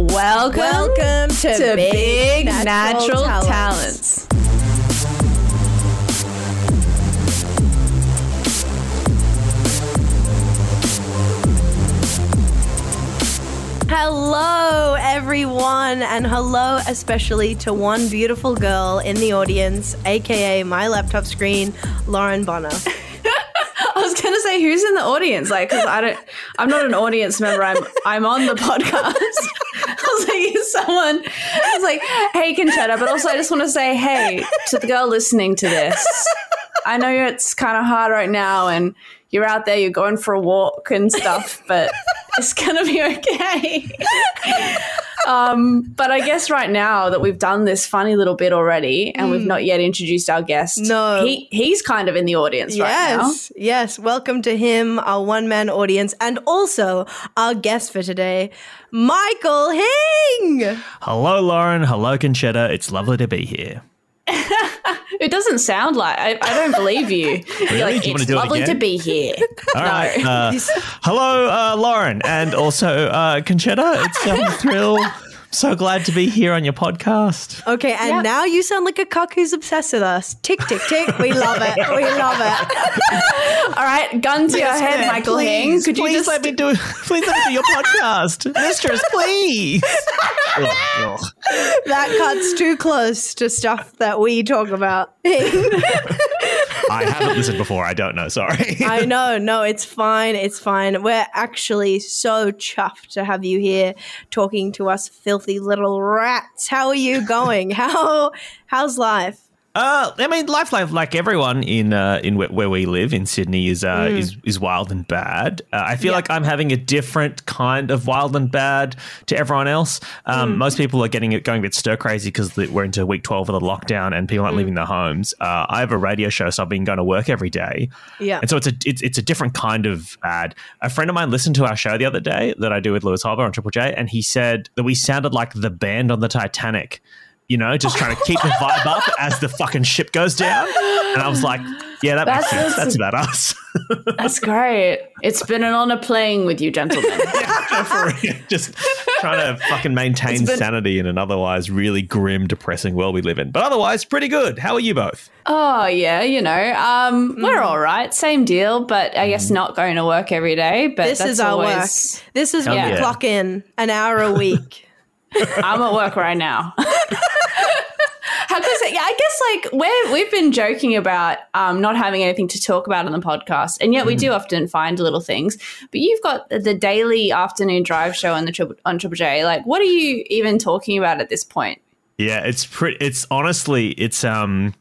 Welcome, Welcome to, to Big, Big Natural, Natural Talents. Talents. Hello, everyone, and hello especially to one beautiful girl in the audience, aka my laptop screen, Lauren Bonner. I was gonna say who's in the audience, like, because I don't, I'm not an audience member. I'm, I'm on the podcast. I was like, someone, I was like, hey, Concetta, but also I just want to say, hey, to the girl listening to this. I know it's kind of hard right now, and you're out there, you're going for a walk and stuff, but it's gonna be okay. Um, but I guess right now that we've done this funny little bit already, and we've not yet introduced our guest, No. he he's kind of in the audience right now. Yes, yes. Welcome to him, our one man audience, and also our guest for today, Michael Hing. Hello, Lauren. Hello, Concetta. It's lovely to be here. It doesn't sound like I, I don't believe you. You're like, you it's do it lovely to be here. All right. Uh, hello, uh, Lauren, and also uh, Concetta. It's um, a thrill. So glad to be here on your podcast. Okay, and Yep. now you sound like a cock who's obsessed with us. Tick, tick, tick. We love it. We love it. All right, gun to your head, Michael Hing. please, Could you just let me do? Please let me do your podcast, mistress. Please. Ugh, ugh. That cuts too close to stuff that we talk about. I haven't listened before. I don't know. Sorry. I know, no, it's fine. It's fine. We're actually so chuffed to have you here talking to us filthy little rats. How are you going? How how's life? Uh, I mean, life, life, like everyone in uh, in where, where we live in Sydney is uh, is is wild and bad. Uh, I feel like I'm having a different kind of wild and bad to everyone else. Um, Most people are getting it going a bit stir crazy because we're into week twelve of the lockdown and people aren't leaving their homes. Uh, I have a radio show, so I've been going to work every day. Yeah. And so it's a it's, it's a different kind of ad. A friend of mine listened to our show the other day that I do with Lewis Hobba on Triple J, and he said that we sounded like the band on the Titanic. You know, just trying to keep the vibe up as the fucking ship goes down. And I was like, yeah, that makes That's- sense. That's about us. That's great. It's been an honor playing with you, gentlemen. For real. just trying to fucking maintain been- sanity in an otherwise really grim, depressing world we live in. But otherwise, pretty good. How are you both? oh yeah, you know, um, we're all right. Same deal, but I guess not going to work every day. But This that's is our always, work. This is when Hell we yeah. clock in an hour a week. I'm at work right now. I? Yeah, I guess like we're we've been joking about um, not having anything to talk about on the podcast, and yet we do often find little things. But you've got the, daily afternoon drive show on the triple on Triple J. Like, what are you even talking about at this point? Yeah, it's pretty. It's honestly, it's um,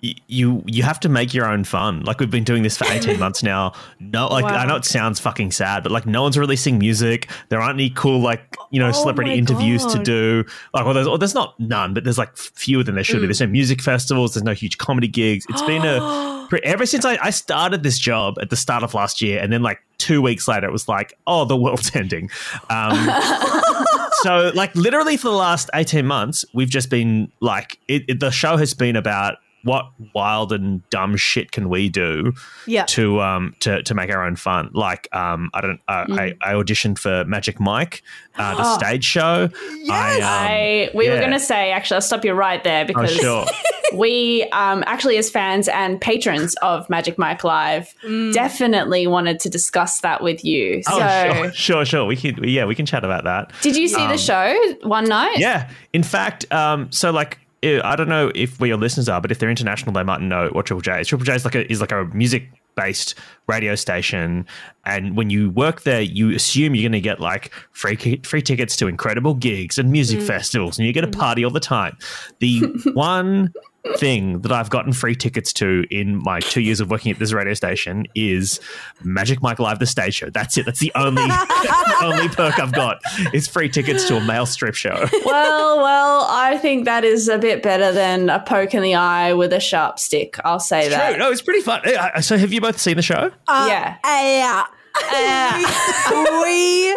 you you have to make your own fun. Like we've been doing this for eighteen months now. No, like I know it sounds fucking sad, but like no one's releasing music. There aren't any cool like you know Oh celebrity interviews to do. Like well, there's or there's not none, but there's like fewer than there should be. There's no music festivals. There's no huge comedy gigs. It's been a ever since I, I started this job at the start of last year, and then like two weeks later, it was like, oh, the world's ending. Um, so like literally for the last 18 months we've just been like it, it- the show has been about what wild and dumb shit can we do Yeah. to um to, to make our own fun? Like um i don't uh, I, I auditioned for magic mike uh, the stage show. I, um, I we were going to say actually, I'll stop you right there oh, because sure. we um, actually, as fans and patrons of Magic Mike Live, definitely wanted to discuss that with you. oh, sure. Sure sure. We can yeah we can chat about that. Did you see the show one night? Yeah. In fact, um, so like I don't know if where your listeners are, but if they're international, they might know what Triple J is. Triple J is like a is like a music based radio station, and when you work there, you assume you're going to get like free free tickets to incredible gigs and music mm. festivals, and you get a mm. party all the time. The one thing that I've gotten free tickets to in my two years of working at this radio station is Magic Mike Live, the stage show. That's it. That's the only only perk I've got is free tickets to a male strip show. Well, well, I think that is a bit better than a poke in the eye with a sharp stick. I'll say that. True. No, it's pretty fun. Uh, uh, So, have you both seen the show? Uh, yeah. Yeah. Uh, we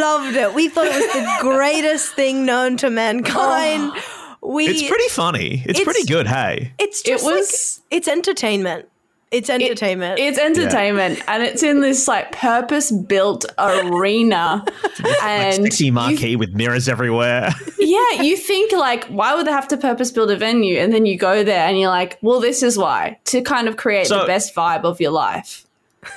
loved it. We thought it was the greatest thing known to mankind. We It's pretty funny. It's, It's- pretty good. Hey, It's It just was- like it's entertainment. It's entertainment. It's entertainment, and it's in this like purpose-built arena, and Sexy you marquee with mirrors everywhere. yeah, you think like, why would they have to purpose build a venue? And then you go there and you're like, well, this is why to kind of create So- the best vibe of your life.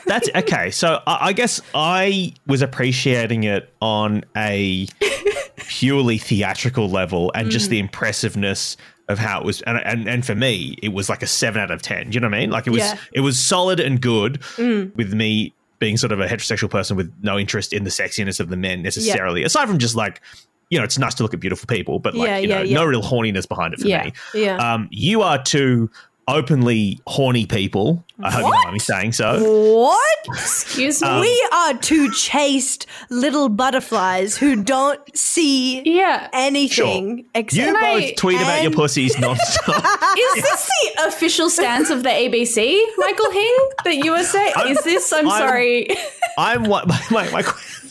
That's okay. So I, I guess I was appreciating it on a purely theatrical level and just the Mm. impressiveness of how it was. And, and and for me, it was like a seven out of ten. Do you know what I mean? Like it was Yeah. Mm. it was solid and good with me being sort of a heterosexual person with no interest in the sexiness of the men necessarily. Aside from just like. You know, it's nice to look at beautiful people, but like, Yeah, you yeah, know, yeah. no real horniness behind it for Yeah. me. yeah. Um, you are two openly horny people. I hope you don't mind me saying so. what? Excuse me. Um, we are two chaste little butterflies who don't see yeah. anything You except I- both tweet about your and- pussies nonstop. Is this the official stance of the ABC, Michael Hing, that you were saying? Is this? I'm, I'm- sorry. I'm what my my, my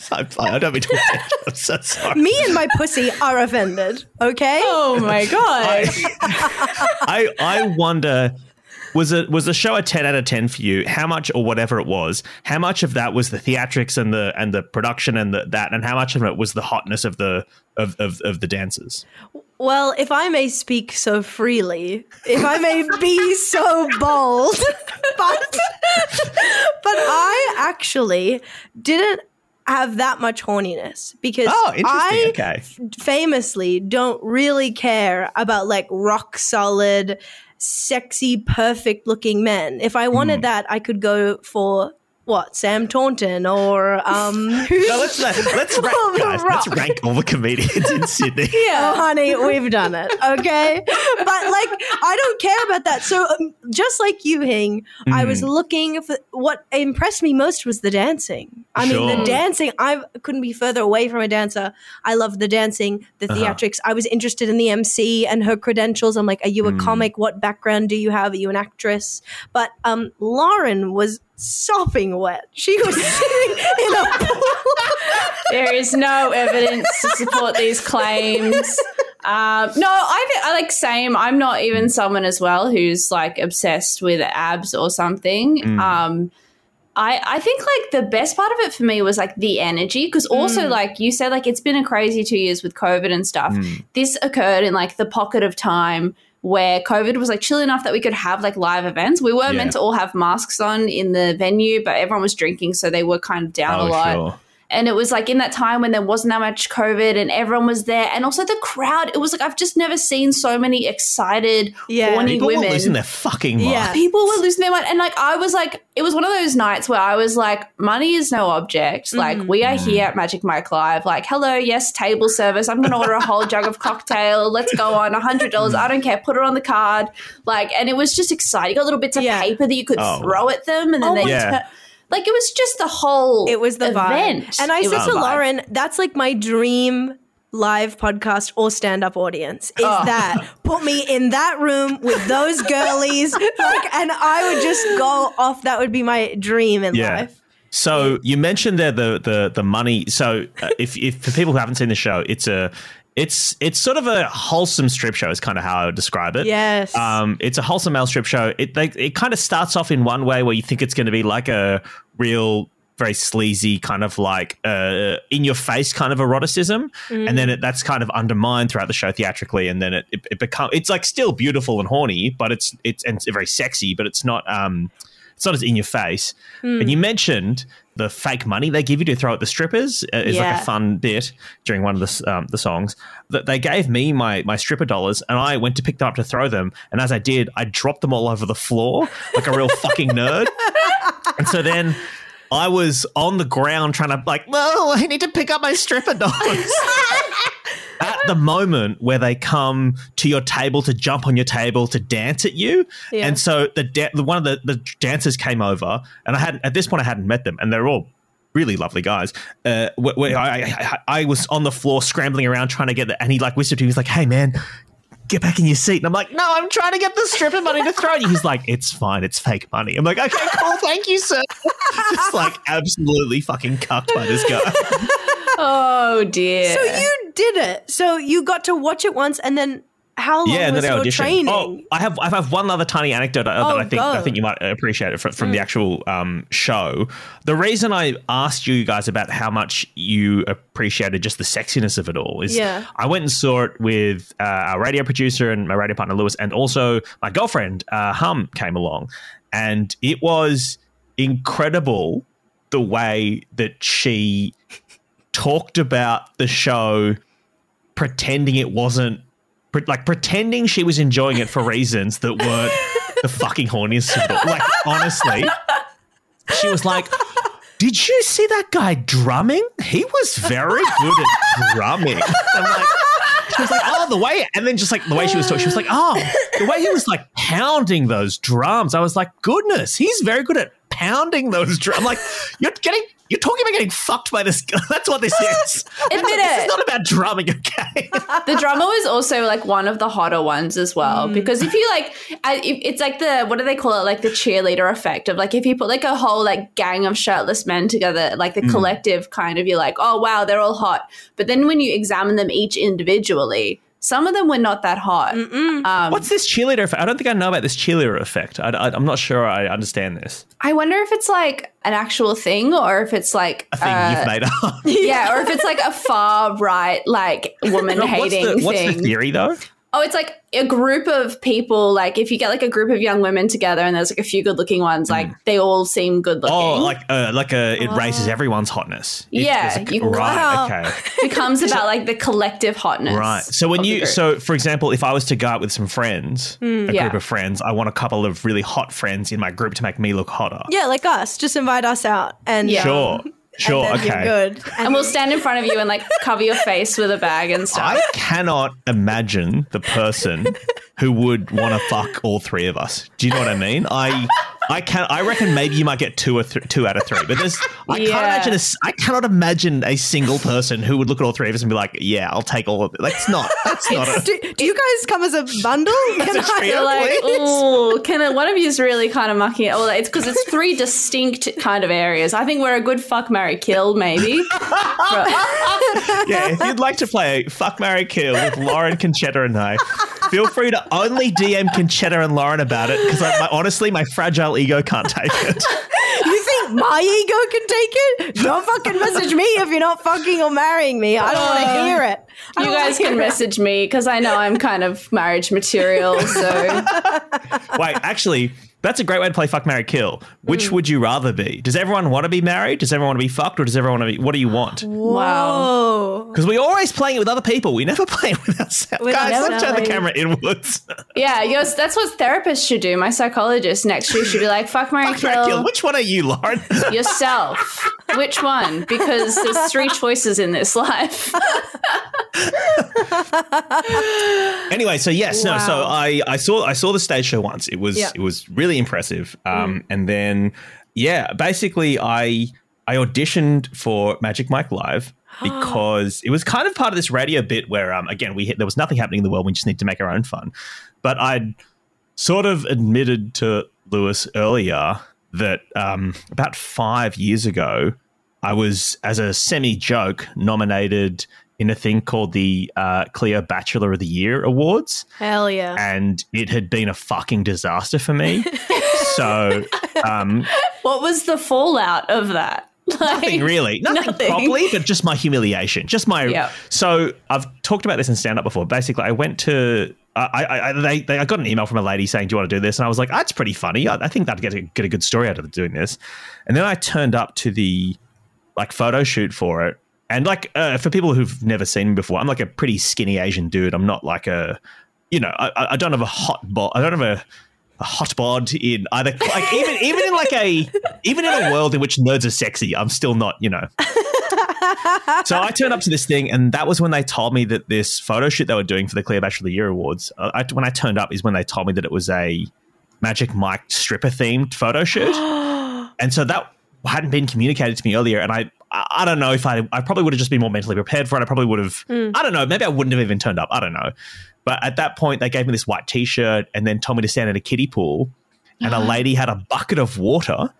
I'm, I don't mean to. I'm so sorry. me and my pussy are offended. Okay. oh my god. I I wonder. Was it was the show a ten out of ten for you? How much or whatever it was? How much of that was the theatrics and the and the production and the, that, and how much of it was the hotness of the of of, of the dancers? Well, if I may speak so freely, if I may be so bold, but but I actually didn't have that much horniness because Oh. I okay. famously don't really care about like rock solid, sexy, perfect looking men. If I wanted Hmm. that, I could go for what Sam Taunton or um. who's- So let's let's rank, guys. Let's rank all the comedians in Sydney. Oh, honey, we've done it. Okay. But like, I don't care about that. So, um, just like you, Hing, I was looking for what impressed me most was the dancing. I mean, Sure. the dancing, I couldn't be further away from a dancer. I love the dancing, the theatrics. I was interested in the MC and her credentials. I'm like, are you a comic? What background do you have? Are you an actress? But um, Lauren was sopping wet. She was sitting in a pool. There is no evidence to support these claims. Um, no, I, I like same. I'm not even someone as well who's like obsessed with abs or something. Um, I I think like the best part of it for me was like the energy because also like you said like it's been a crazy two years with COVID and stuff. This occurred in like the pocket of time where COVID was like chill enough that we could have like live events. We were Yeah. meant to all have masks on in the venue, but everyone was drinking, so they were kind of down oh, a Oh, lot. sure. And it was like in that time when there wasn't that much COVID and everyone was there. And also the crowd, it was like I've just never seen so many excited, Yeah. horny People women. were losing their fucking mind. Yeah. People were losing their mind. And like I was like, it was one of those nights where I was like, money is no object. Mm-hmm. Like we are here at Magic Mike Live. Like, hello, yes, table service. I'm gonna order a whole jug of cocktail. Let's go on. a hundred dollars. I don't care. Put it on the card. Like, and it was just exciting. You got little bits of Yeah. paper that you could Oh. throw at them and then Oh they Yeah. tur- like it was just the whole It was the event. vibe. And I It said to. Lauren, that's like my dream live podcast or stand up audience is Oh. that put me in that room with those girlies like and I would just go off that would be my dream in Yeah. life. So you mentioned there the the the money. So uh, if if for people who haven't seen the show, it's a it's it's sort of a wholesome strip show. Is kind of how I would describe it. Yes. Um, it's a wholesome male strip show. It they, it kind of starts off in one way where you think it's going to be like a real very sleazy kind of like uh, in your face kind of eroticism and then it, that's kind of undermined throughout the show theatrically and then it, it, it becomes it's like still beautiful and horny but it's it's and it's very sexy but it's not um it's not as in your face and you mentioned the fake money they give you to throw at the strippers uh, is like a fun bit during one of the um, the songs that they gave me my my stripper dollars and I went to pick them up to throw them. And as I did I dropped them all over the floor like a real fucking nerd. And so then I was on the ground trying to like well I need to pick up my stripper dollars at the moment where they come to your table to jump on your table to dance at you. Yeah. And so the, da- the one of the, the dancers came over, and I hadn't at this point I hadn't met them, and they're all really lovely guys. Uh, I, I, I was on the floor scrambling around trying to get the, and he like whispered to me, he's like, "Hey man." Get back in your seat. And I'm like, no, I'm trying to get the stripper money to throw at you. He's like, it's fine. It's fake money. I'm like, okay, cool. Thank you, sir. Just like absolutely fucking cucked by this guy. Oh dear. So you did it. So you got to watch it once and then How long yeah, was then your auditioned. training? Oh, I have I have one other tiny anecdote Oh, that I think I think you might appreciate it from, from the Mm. actual um, show. The reason I asked you guys about how much you appreciated just the sexiness of it all is Yeah. I went and saw it with uh, our radio producer and my radio partner Lewis, and also my girlfriend uh, Hum came along, and it was incredible the way that she talked about the show pretending it wasn't pre- like pretending she was enjoying it for reasons that weren't the fucking horniest of all. Like honestly, she was like, "Did you see that guy drumming? He was very good at drumming." I'm like. She was like, oh, the way, and then just like the way she was talking, she was like, oh, the way he was like pounding those drums. I was like, goodness, he's very good at pounding those drums. I'm like, you're getting, you're talking about getting fucked by this. Girl. That's what this is. Admit This it. is not about drumming, okay? the drummer was also like one of the hotter ones as well Mm. because if you like it's like the what do they call it like the cheerleader effect of like if you put like a whole like gang of shirtless men together like Mm. the collective kind of you're like oh wow they're all hot but then when you examine them each individually some of them were not that hot um, What's this cheerleader effect? I don't think I know about this cheerleader effect. I, am not sure I understand this. i wonder if it's like an actual thing or if it's like A thing uh, you've made up. yeah or if it's like a far right like woman what's, hating the, what's the thing theory, though? Oh, it's like a group of people. Like if you get like a group of young women together, and there's like a few good-looking ones, like they all seem good-looking. Mm. Oh, like uh, like a, it raises everyone's hotness. If Yeah, there's a- you- right. Wow. Okay. becomes about like the collective hotness. Right. So when you, so for example, if I was to go out with some friends, a Yeah. group of friends, I want a couple of really hot friends in my group to make me look hotter. yeah, like us. Just invite us out and Yeah. Sure. Sure. and okay. you're good. and we'll stand in front of you and like cover your face with a bag and stuff. I cannot imagine the person who would want to fuck all three of us. Do you know what I mean? I I can I reckon maybe you might get two or th- two out of three, but there's I can't imagine a I cannot imagine a single person who would look at all three of us and be like, "Yeah, I'll take all of it." It's not. That's not a. do, do you guys come as a bundle? Can a trio. You're like, ooh, can one of you is really kind of mucking it? Well, it's because it's three distinct kind of areas. I think we're a good fuck, marry, kill, maybe. Yeah, if you'd like to play Fuck Mary Kill with Lauren Concetta and I, feel free to only DM Concetta and Lauren about it because honestly, my fragile ego can't take it. You think my ego can take it? Don't fucking message me if you're not fucking or marrying me. I don't want to uh, hear it. I you guys can hear it. message me because I know I'm kind of marriage material. So Wait, actually, that's a great way to play Fuck Mary Kill. Which Mm. would you rather be? Does everyone want to be married? Does everyone want to be fucked? Or does everyone want to be? What do you want? wow. Because we're always playing it with other people. We never play it with ourselves. With Guys, let's turn the camera inwards. Yeah, yes, that's what therapists should do. My psychologist next year should be like, fuck, marry, Fuck Mary Kill. kill Which one are you, Lauren? yourself. Which one? Because there's three choices in this life. anyway, so yes, no, so I, I saw I saw the stage show once. It was Yeah. it was really impressive. Mm. Um, and then yeah, basically I I auditioned for Magic Mike Live because it was kind of part of this radio bit where um again we hit, there was nothing happening in the world. We just need to make our own fun. But I'd sort of admitted to Lewis earlier that um, about five years ago, I was, as a semi joke, nominated in a thing called the uh, Cleo Bachelor of the Year Awards, Hell yeah. and it had been a fucking disaster for me. so, um, What was the fallout of that? Like, nothing really, nothing, Nothing. properly, but just my humiliation, just my. Yeah. So I've talked about this in stand up before. Basically, I went to. I, I, I- they, they, I got an email from a lady saying, "Do you want to do this?" And I was like, "That's pretty funny. I, I think I'd get a, get a good story out of doing this." And then I turned up to the like photo shoot for it, and like uh, for people who've never seen me before, I'm like a pretty skinny Asian dude. I'm not like a, you know, I, I- don't have a hot bod. I don't have a a hot bod in either like even even in like a even in a world in which nerds are sexy i'm still not you know so i turned up to this thing and that was when they told me that this photo shoot they were doing for the Cleo bachelor of the year awards uh, I, when i turned up is when they told me that it was a magic mike stripper themed photo shoot and so that hadn't been communicated to me earlier and i I I don't know if I, I probably would have just been more mentally prepared for it. I probably would have, I don't know, maybe I wouldn't have even turned up. I don't know. But at that point, they gave me this white t shirt and then told me to stand in a kiddie pool. And a lady had a bucket of water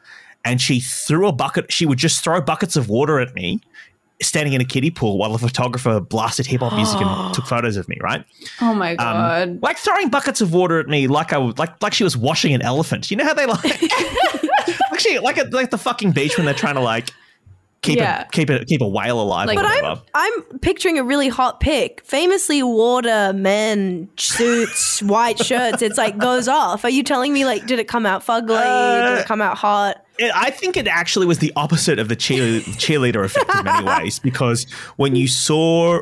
and she threw a bucket, she would just throw buckets of water at me standing in a kiddie pool while a photographer blasted hip hop music and took photos of me. Right, Oh my um, god. like throwing buckets of water at me, like I was like like she was washing an elephant. You know how they like actually like at like the fucking beach when they're trying to like keep Yeah. a keep a keep a whale alive. Like- But. I'm I'm picturing a really hot pic. Famously, water, men, suits, white shirts. It's like goes off. Are you telling me like did it come out fugly? Uh, did it come out hot? It- I think it actually was the opposite of the cheer, cheerleader effect in many ways because when you saw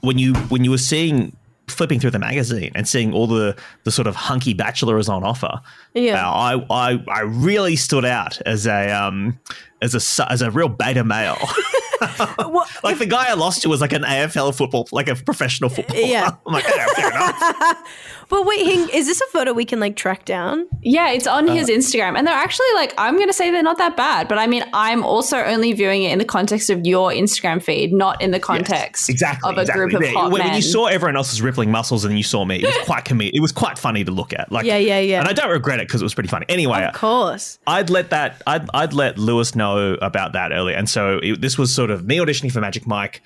when you when you were seeing flipping through the magazine and seeing all the the sort of hunky bachelors on offer, Yeah. uh, I I I really stood out as a um as a as a real beta male. What- like the guy I lost to was like an AFL football, like a professional footballer. Yeah. I'm like, yeah, fair enough. But wait, Hing, is this a photo we can like track down? Yeah, it's on his Uh, Instagram. And they're actually like, I'm going to say they're not that bad. But I mean, I'm also only viewing it in the context of your Instagram feed, not in the context exactly of a exactly. group of Yeah, hot when, men. when you saw everyone else's rippling muscles and you saw me, it was quite com- It was quite funny to look at. Like, Yeah, yeah, yeah. And I don't regret it because it was pretty funny. Anyway, Of course. I'd let that. I'd I'd let Lewis know about that earlier, and so it, this was sort of me auditioning for Magic Mike,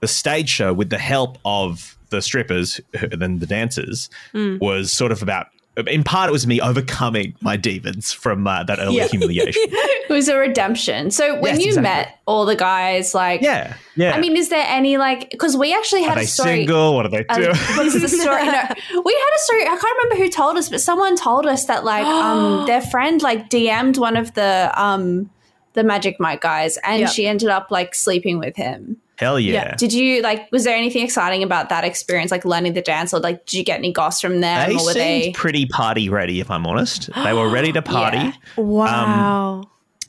the stage show with the help of the strippers and then the dancers Hmm. was sort of about. In part, it was me overcoming my demons from uh, that early Yeah. humiliation. it was a redemption. So when Yes, you exactly. met all the guys, like, yeah, yeah. I mean, is there any like, because we actually had are a they story. single? What do they Uh, do? what's the story? No, we had a story. I can't remember who told us, but someone told us that like um their friend like DM'd one of the um the Magic Mike guys, and Yeah. she ended up like sleeping with him. Hell yeah. Yeah. Did you like? Was there anything exciting about that experience, like learning the dance, or like did you get any goss from them, They or were seemed they? pretty party ready, if I'm honest. They were ready to party. Yeah. Wow.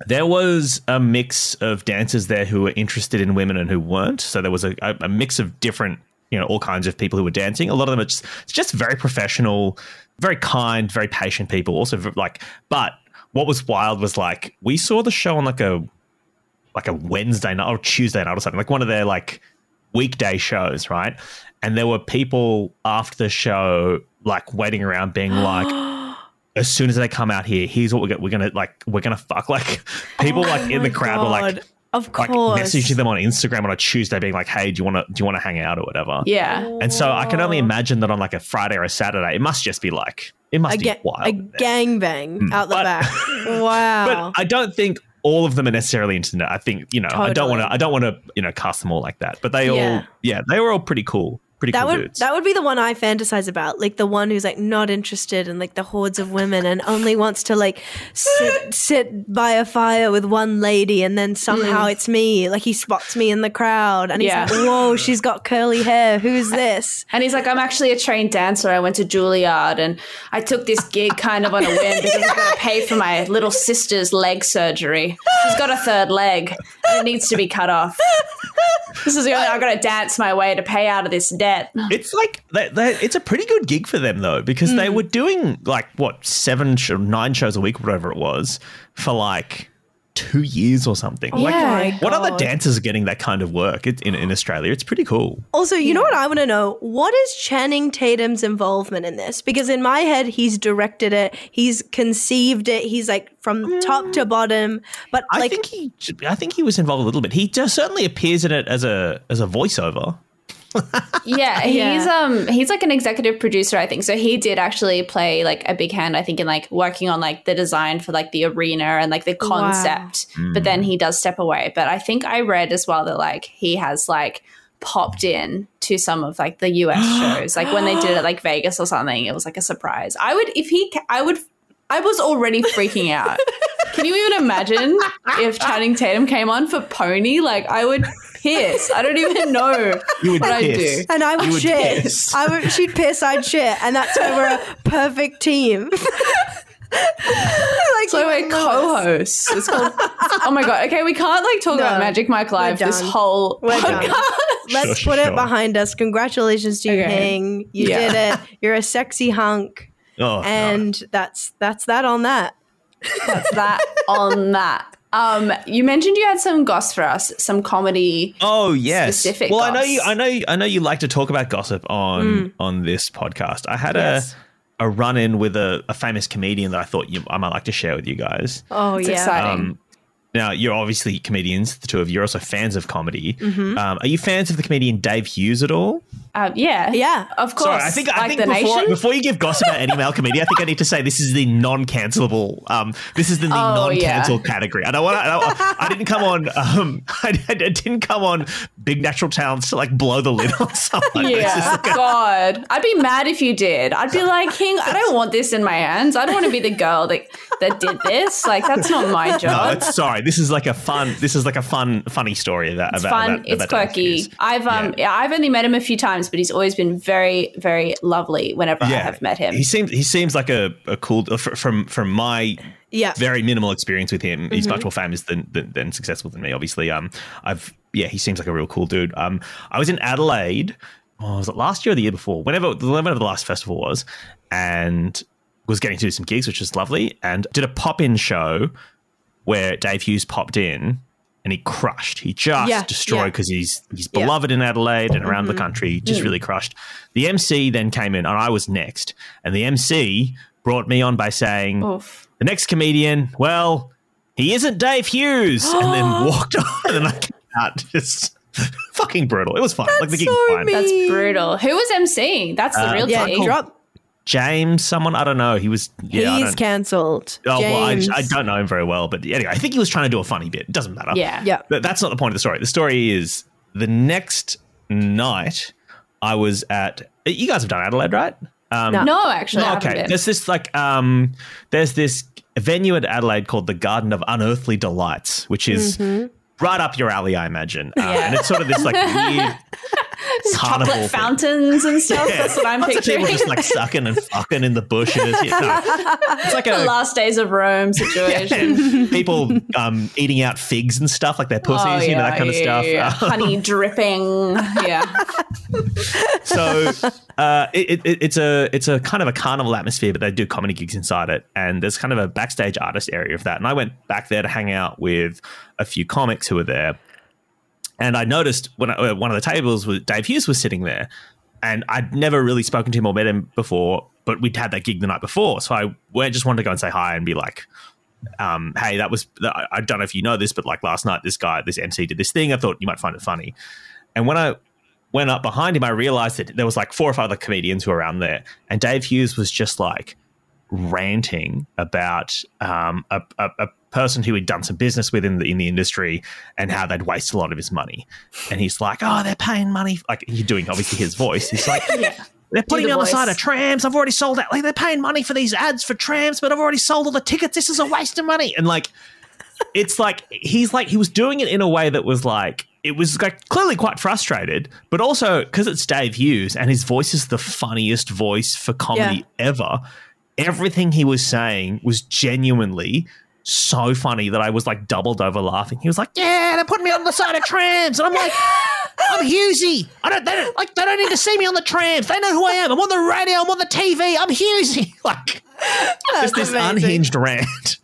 There was a mix of dancers there who were interested in women and who weren't. So there was a, a, a mix of different, you know, all kinds of people who were dancing. A lot of them are just, it's just very professional, very kind, very patient people. Also, like, but what was wild was like we saw the show on like a like a Wednesday night or Tuesday night or something, like one of their like weekday shows, right? And there were people after the show like waiting around, being like, as soon as they come out here, here's what we're gonna, we're gonna like, we're gonna fuck. Like oh people like in the Oh my crowd were like, God. of like course. messaging them on Instagram on a Tuesday, being like, hey, do you want to, do you want to hang out or whatever? Yeah, And so I can only Oh. imagine that on like a Friday or a Saturday, it must just be like, it must a, be ga- wild. a gangbang hmm. out the But- back. Wow. but I don't think all of them are necessarily into that. I think you know I don't want to I don't want to you know cast them all like that. But they Yeah. all yeah they were all pretty cool, pretty that cool would dudes. that would be the one I fantasize about, like the one who's like not interested in like the hordes of women and only wants to like sit sit by a fire with one lady, and then somehow mm. it's me. Like he spots me in the crowd, and he's Yeah. like, "Whoa, she's got curly hair. Who's this?" and he's like, I'm actually a trained dancer. I went to Juilliard, and I took this gig kind of on a whim because I've got to pay for my little sister's leg surgery. She's got a third leg, and it needs to be cut off. This is the only I got to dance my way to pay out of this debt. It's like they, they, it's a pretty good gig for them though because they mm. were doing like what seven sh- nine shows a week, whatever it was, for like two years or something. Oh like, Yeah. what other dancers are getting that kind of work it, in in Australia? It's pretty cool. Also, you know what I want to know? What is Channing Tatum's involvement in this? Because in my head, he's directed it, he's conceived it, he's like from top to mm. bottom. But I like, think he I think he was involved a little bit. He just certainly appears in it as a as a voiceover. Yeah, he's Yeah. um he's like an executive producer, I think. So he did actually play like a big hand, I think, in like working on like the design for like the arena and like the concept. But then he does step away. But I think I read as well that like he has like popped in to some of like the US shows. Like when they did it like Vegas or something, it was like a surprise. I would if he I would I was already freaking out. Can you even imagine if Channing Tatum came on for Pony? Like I would piss. I don't even know You would what I'd do. and I would, You would shit. piss. I would, she'd piss, I'd shit, and that's why we're a perfect team. like So you we're co-hosts. It's called. oh my god. Okay, we can't like talk No, about Magic Mike Live we're this whole We're done. podcast. Let's Sure, put sure, it behind us. Congratulations to you, Okay. Hing. You Yeah. did it. You're a sexy hunk, Oh, and that's that's that on that. That's that on that. Um, you mentioned you had some goss for us, some comedy. Oh yes. specific well, I know you. I know. I know you like to talk about gossip on on this podcast. I had Yes. a a run in with a, a famous comedian that I thought you, I might like to share with you guys. Oh It's yeah. exciting. Um, now you're obviously comedians, the two of you are also fans of comedy. Mm-hmm. Um, are you fans of the comedian Dave Hughes at all? Uh, yeah, Yeah. of course. Sorry, I think I like think before, before you give gossip about any male comedian, I think I need to say this is the non-cancelable. Um, this is the, the Oh, non-cancel yeah. category. I don't want. I, I didn't come on. Um, I, I didn't come on big natural talents to like blow the lid on someone. It's just Yeah, like a- God, I'd be mad if you did. I'd be like, Hing, I don't want this in my hands. I don't want to be the girl that that did this. Like, that's not my no, job. it's sorry. This is like a fun. This is like a fun, funny story about. It's about, fun. about- it's about Dave quirky. I've um, yeah. I've only met him a few times, but he's always been very, very lovely whenever I have met him. He seems he seems like a, a cool from from my Yeah. very minimal experience with him. He's Mm-hmm. much more famous than, than than successful than me. Obviously, um, I've yeah, he seems like a real cool dude. Um, I was in Adelaide. Oh, was it last year or the year before? Whenever whenever the last festival was, and was getting to do some gigs, which was lovely, and did a pop in show where Dave Hughes popped in. And he crushed. He just Yeah, destroyed yeah. because he's he's Yeah. beloved in Adelaide and around Mm-hmm. the country. Mm. Just really crushed. The MC then came in, and I was next. And the MC brought me on by saying, Oof. the next comedian, well, he isn't Dave Hughes, and then walked on, and then I came out just fucking brutal. It was fine. like the gig so fine. That's brutal. Who was emceeing? That's the Uh, real Yeah, tea. drop. James, someone I don't know. He was yeah. He's cancelled. oh, well, I, I don't know him very well, but anyway, I think he was trying to do a funny bit. It doesn't matter. Yeah. Yeah. But that's not the point of the story. The story is the next night I was at. You guys have done Adelaide, right? Um, No. No, actually, I Oh, haven't okay. been. There's this like um there's this venue at Adelaide called the Garden of Unearthly Delights, which is Mm-hmm. Right up your alley, I imagine. Uh, And it's sort of this like weird Chocolate thing. fountains and stuff. That's what I'm Lots of people just like sucking and fucking in the bushes. You know. It's like the a last days of Rome situation. people um, eating out figs and stuff like their pussies, Oh, you know, that yeah, kind of stuff. yeah, yeah. Honey dripping. Yeah. so uh, it, it, it's a it's a kind of a carnival atmosphere, but they do comedy gigs inside it, and there's kind of a backstage artist area of that. And I went back there to hang out with a few comics who were there, and I noticed when I, uh, one of the tables was Dave Hughes was sitting there, and I'd never really spoken to him or met him before, but we'd had that gig the night before, so I just wanted to go and say hi and be like. Um, hey, that was I don't know if you know this, but like last night, this guy, this MC, did this thing. I thought you might find it funny, and when I went up behind him, I realized that there was like four or five other comedians who were around there, and Dave Hughes was just like ranting about um, a, a, a person who he'd done some business with in the in the industry and how they'd waste a lot of his money. And he's like, "Oh, they're paying money." Like he's doing obviously his voice. He's like, They're putting me on the voice. side of trams. I've already sold out. Like they're paying money for these ads for trams, but I've already sold all the tickets. This is a waste of money. And like, it's like he's like he was doing it in a way that was like it was like clearly quite frustrated, but also because it's Dave Hughes and his voice is the funniest voice for comedy Yeah. ever. Everything he was saying was genuinely so funny that I was like doubled over laughing. He was like, "Yeah, they're putting me on the side of trams," and I'm like, "I'm Hughesy. I don't, they don't like they don't need to see me on the trams. They know who I am. I'm on the radio. I'm on the TV. I'm Hughesy." Like, just this amazing. unhinged rant.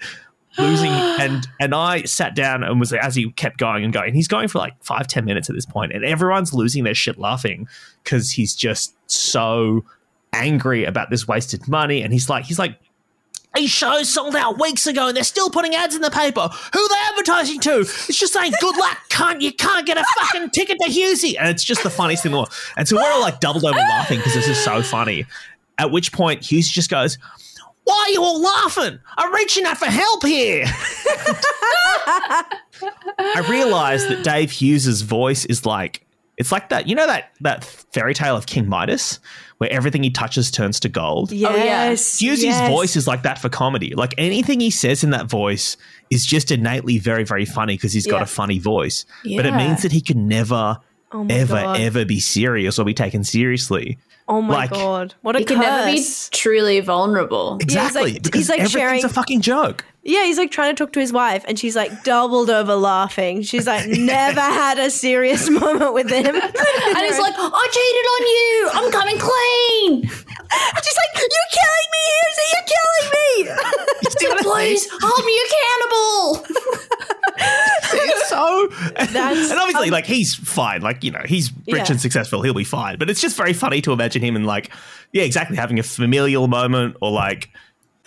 Losing and and I sat down and was as he kept going and going. He's going for like five ten minutes at this point, and everyone's losing their shit laughing because he's just so angry about this wasted money. And he's like, he's like, these shows sold out weeks ago and they're still putting ads in the paper. Who are they advertising to? It's just saying, good luck, can't you can't get a fucking ticket to Hughesy. And it's just the funniest thing in the world. And so we're all like doubled over laughing because this is so funny. At which point Hughes just goes, Why are you all laughing? I'm reaching out for help here. I realize that Dave Hughes's voice is like it's like that, you know that that fairy tale of King Midas, where everything he touches turns to gold. Oh, yes. Hughes' yes. voice is like that for comedy. Like anything he says in that voice is just innately very, very funny because he's got Yeah. a funny voice. But it means that he can never, Oh ever, God. ever be serious or be taken seriously. Oh my like- god. What a He can never be truly vulnerable. Exactly. like- because he's like everything's sharing- a fucking joke. Yeah, he's like trying to talk to his wife, and she's like doubled over laughing. She's like never had a serious moment with him. And he's like, I cheated on you. I'm coming clean. she's like, "You're killing me, Hughes! You're killing me!" See what I? Please hold me accountable. It's so That's- and obviously like he's fine like you know he's rich Yeah. and successful he'll be fine but it's just very funny to imagine him and, like yeah exactly having a familial moment or like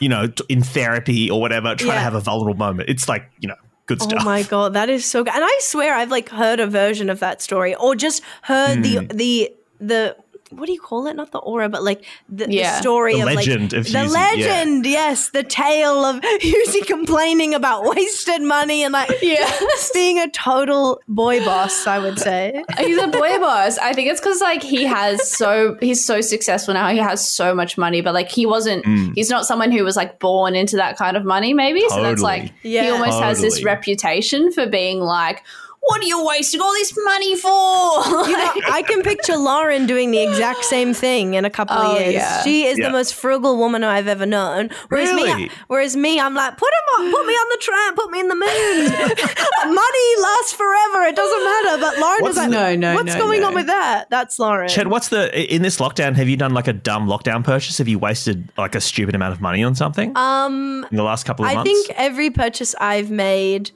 you know in therapy or whatever trying to have a vulnerable moment it's like you know good stuff. Oh my god, that is so good. And I swear I've like heard a version of that story or just heard the Hmm. the the what do you call it? Not the aura, but like the, the story The of legend like of the Hughesy, yeah. legend. Yes, the tale of Hughesy complaining about wasted money and like Yes. being a total boy boss. I would say. He's a boy boss. I think it's because like he has so he's so successful now. He has so much money, but like he wasn't. Mm. He's not someone who was like born into that kind of money. Maybe so that's like Yeah. he almost has this reputation for being like, "What are you wasting all this money for?" You know, I can picture Lauren doing the exact same thing in a couple Oh, of years. yeah. She is Yeah. the most frugal woman I've ever known. Whereas Really? me, whereas me, I'm like, put him on, put me on the tram, put me in the moon. Money lasts forever. It doesn't matter. But Lauren What's is like, No, no, what's no, going no. on with that? That's Lauren. Chad, what's the in this lockdown? Have you done like a dumb lockdown purchase? Have you wasted like a stupid amount of money on something um, in the last couple of I months? I think every purchase I've made,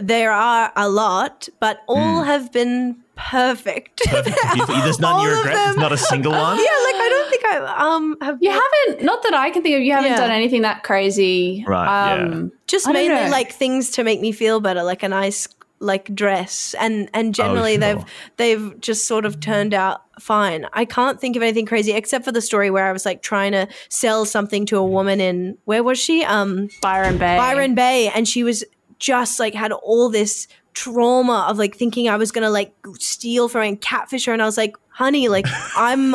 there are a lot, but all have been perfect. Perfect. There's none you All of regret. There's not a single one. yeah, like I don't think I um have you haven't. Not that I can think of. You haven't Yeah. done anything that crazy, Right, yeah. Um, just I mainly like things to make me feel better like a nice like dress and and generally Oh, sure. they've they've just sort of turned out fine i can't think of anything crazy except for the story where i was like trying to sell something to a woman in where was she um Byron Bay. byron bay and she was just like had all this trauma of like thinking i was gonna like steal from her and catfish her and i was like honey like i'm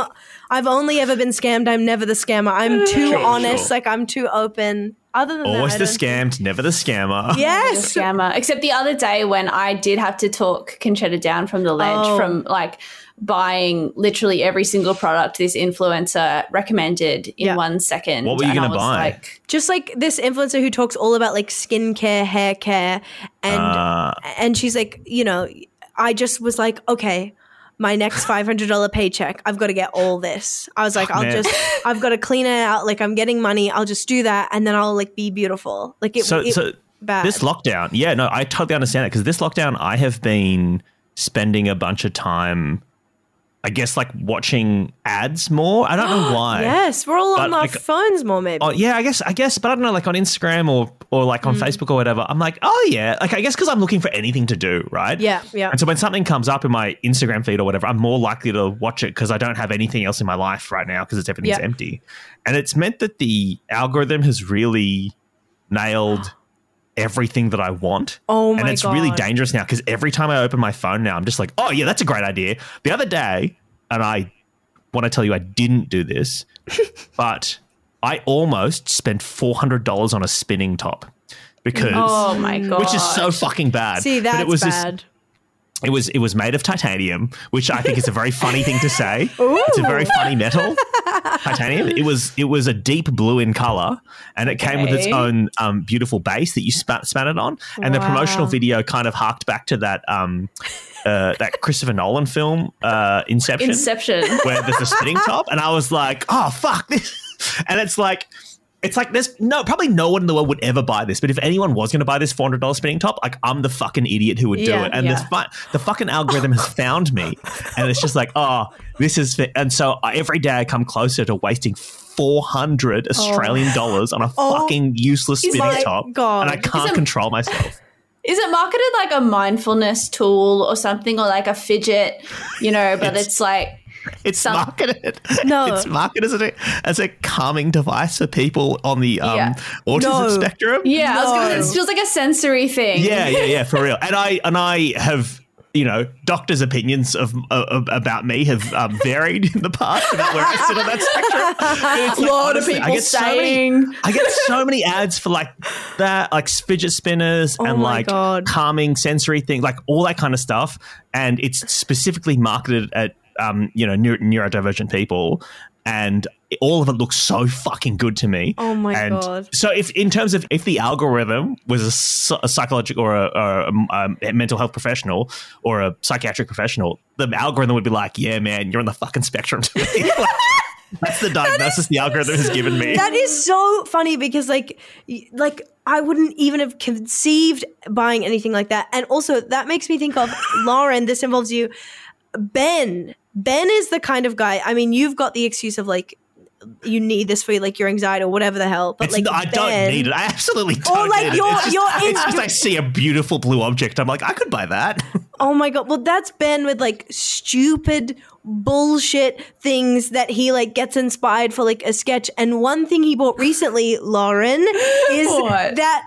i've only ever been scammed. I'm never the scammer. I'm too Sure, honest. Sure. like i'm too open other than Always that, the I don't- scammed, never the scammer. yes scammer. Except the other day when I did have to talk Concetta down from the ledge Oh. from like buying literally every single product this influencer recommended in Yeah. one second. What were you gonna buy? Like, just like this influencer who talks all about like skincare, hair care, and Uh, and she's like, you know, I just was like, okay, my next five hundred dollar paycheck, I've got to get all this. I was like, oh, I'll man. just, I've got to clean it out. Like I'm getting money, I'll just do that, and then I'll like be beautiful. Like it, so, it so bad. this lockdown, yeah, no, I totally understand that because this lockdown, I have been spending a bunch of time, I guess, like watching ads more. I don't know why. yes, we're all on our like- phones more, maybe. Oh yeah, I guess I guess, but I don't know, like on Instagram or or like Mm. on Facebook or whatever. I'm like, oh yeah, like I guess because I'm looking for anything to do, right? Yeah, yeah. And so when something comes up in my Instagram feed or whatever, I'm more likely to watch it because I don't have anything else in my life right now because it's everything's Yeah. empty. And it's meant that the algorithm has really nailed everything that I want. Oh and my it's really dangerous now because every time I open my phone now, I'm just like, oh yeah, that's a great idea. The other day, and I want to tell you I didn't do this, but I almost spent four hundred dollars on a spinning top oh because oh my god, which is so fucking bad. See, But it was this- bad. It was it was made of titanium, which I think is a very funny thing to say. It's a very funny metal, titanium. It was it was a deep blue in color, and it came with its own um, beautiful base that you spat, span it on. And the promotional video kind of harked back to that um, uh, that Christopher Nolan film, uh, Inception, Inception. where there's a spinning top, and I was like, oh fuck this, and it's like. It's like there's no probably no one in the world would ever buy this, but if anyone was going to buy this four hundred dollars spinning top, like I'm the fucking idiot who would do Yeah, it. And yeah. the fu- the fucking algorithm has found me, and it's just like, oh, this is. Fi-. And so I- every day I come closer to wasting four hundred oh. Australian dollars on a Oh fucking useless spinning top, God. and I can't it- control myself. Is it marketed like a mindfulness tool or something, or like a fidget? You know, but It's- it's, like It's Some- marketed. No. it's marketed as a as a calming device for people on the um, Yeah. autism No. spectrum. yeah, I was gonna, it feels like a sensory thing. Yeah, yeah, yeah, for real. And I and I have you know doctors' opinions of uh, about me have um, varied in the past about where I sit on that spectrum. And it's a like, lot of honestly, I people get so many- saying. I get so many ads for like that, like fidget spinners Oh and like God. calming sensory things, like all that kind of stuff. And it's specifically marketed at um, you know neuro- neurodivergent people, and all of it looks so fucking good to me. Oh my And God. So if in terms of if the algorithm was a, a psychological or a, a, a mental health professional or a psychiatric professional, the algorithm would be like, "Yeah, man, you're on the fucking spectrum to me." Like, that's the diagnosis the algorithm has given me. That is so funny because like like I wouldn't even have conceived buying anything like that. And also that makes me think of Lauren, this involves you. Ben. Ben is the kind of guy, I mean, you've got the excuse of like you need this for like your anxiety or whatever the hell. But It's like not- I don't need it. I absolutely don't Or like, need it. you're- just, you're in- it's just I see a beautiful blue object. I'm like, I could buy that. Oh my god! Well, that's Ben with like stupid bullshit things that he like gets inspired for like a sketch. And one thing he bought recently, Lauren, is What? that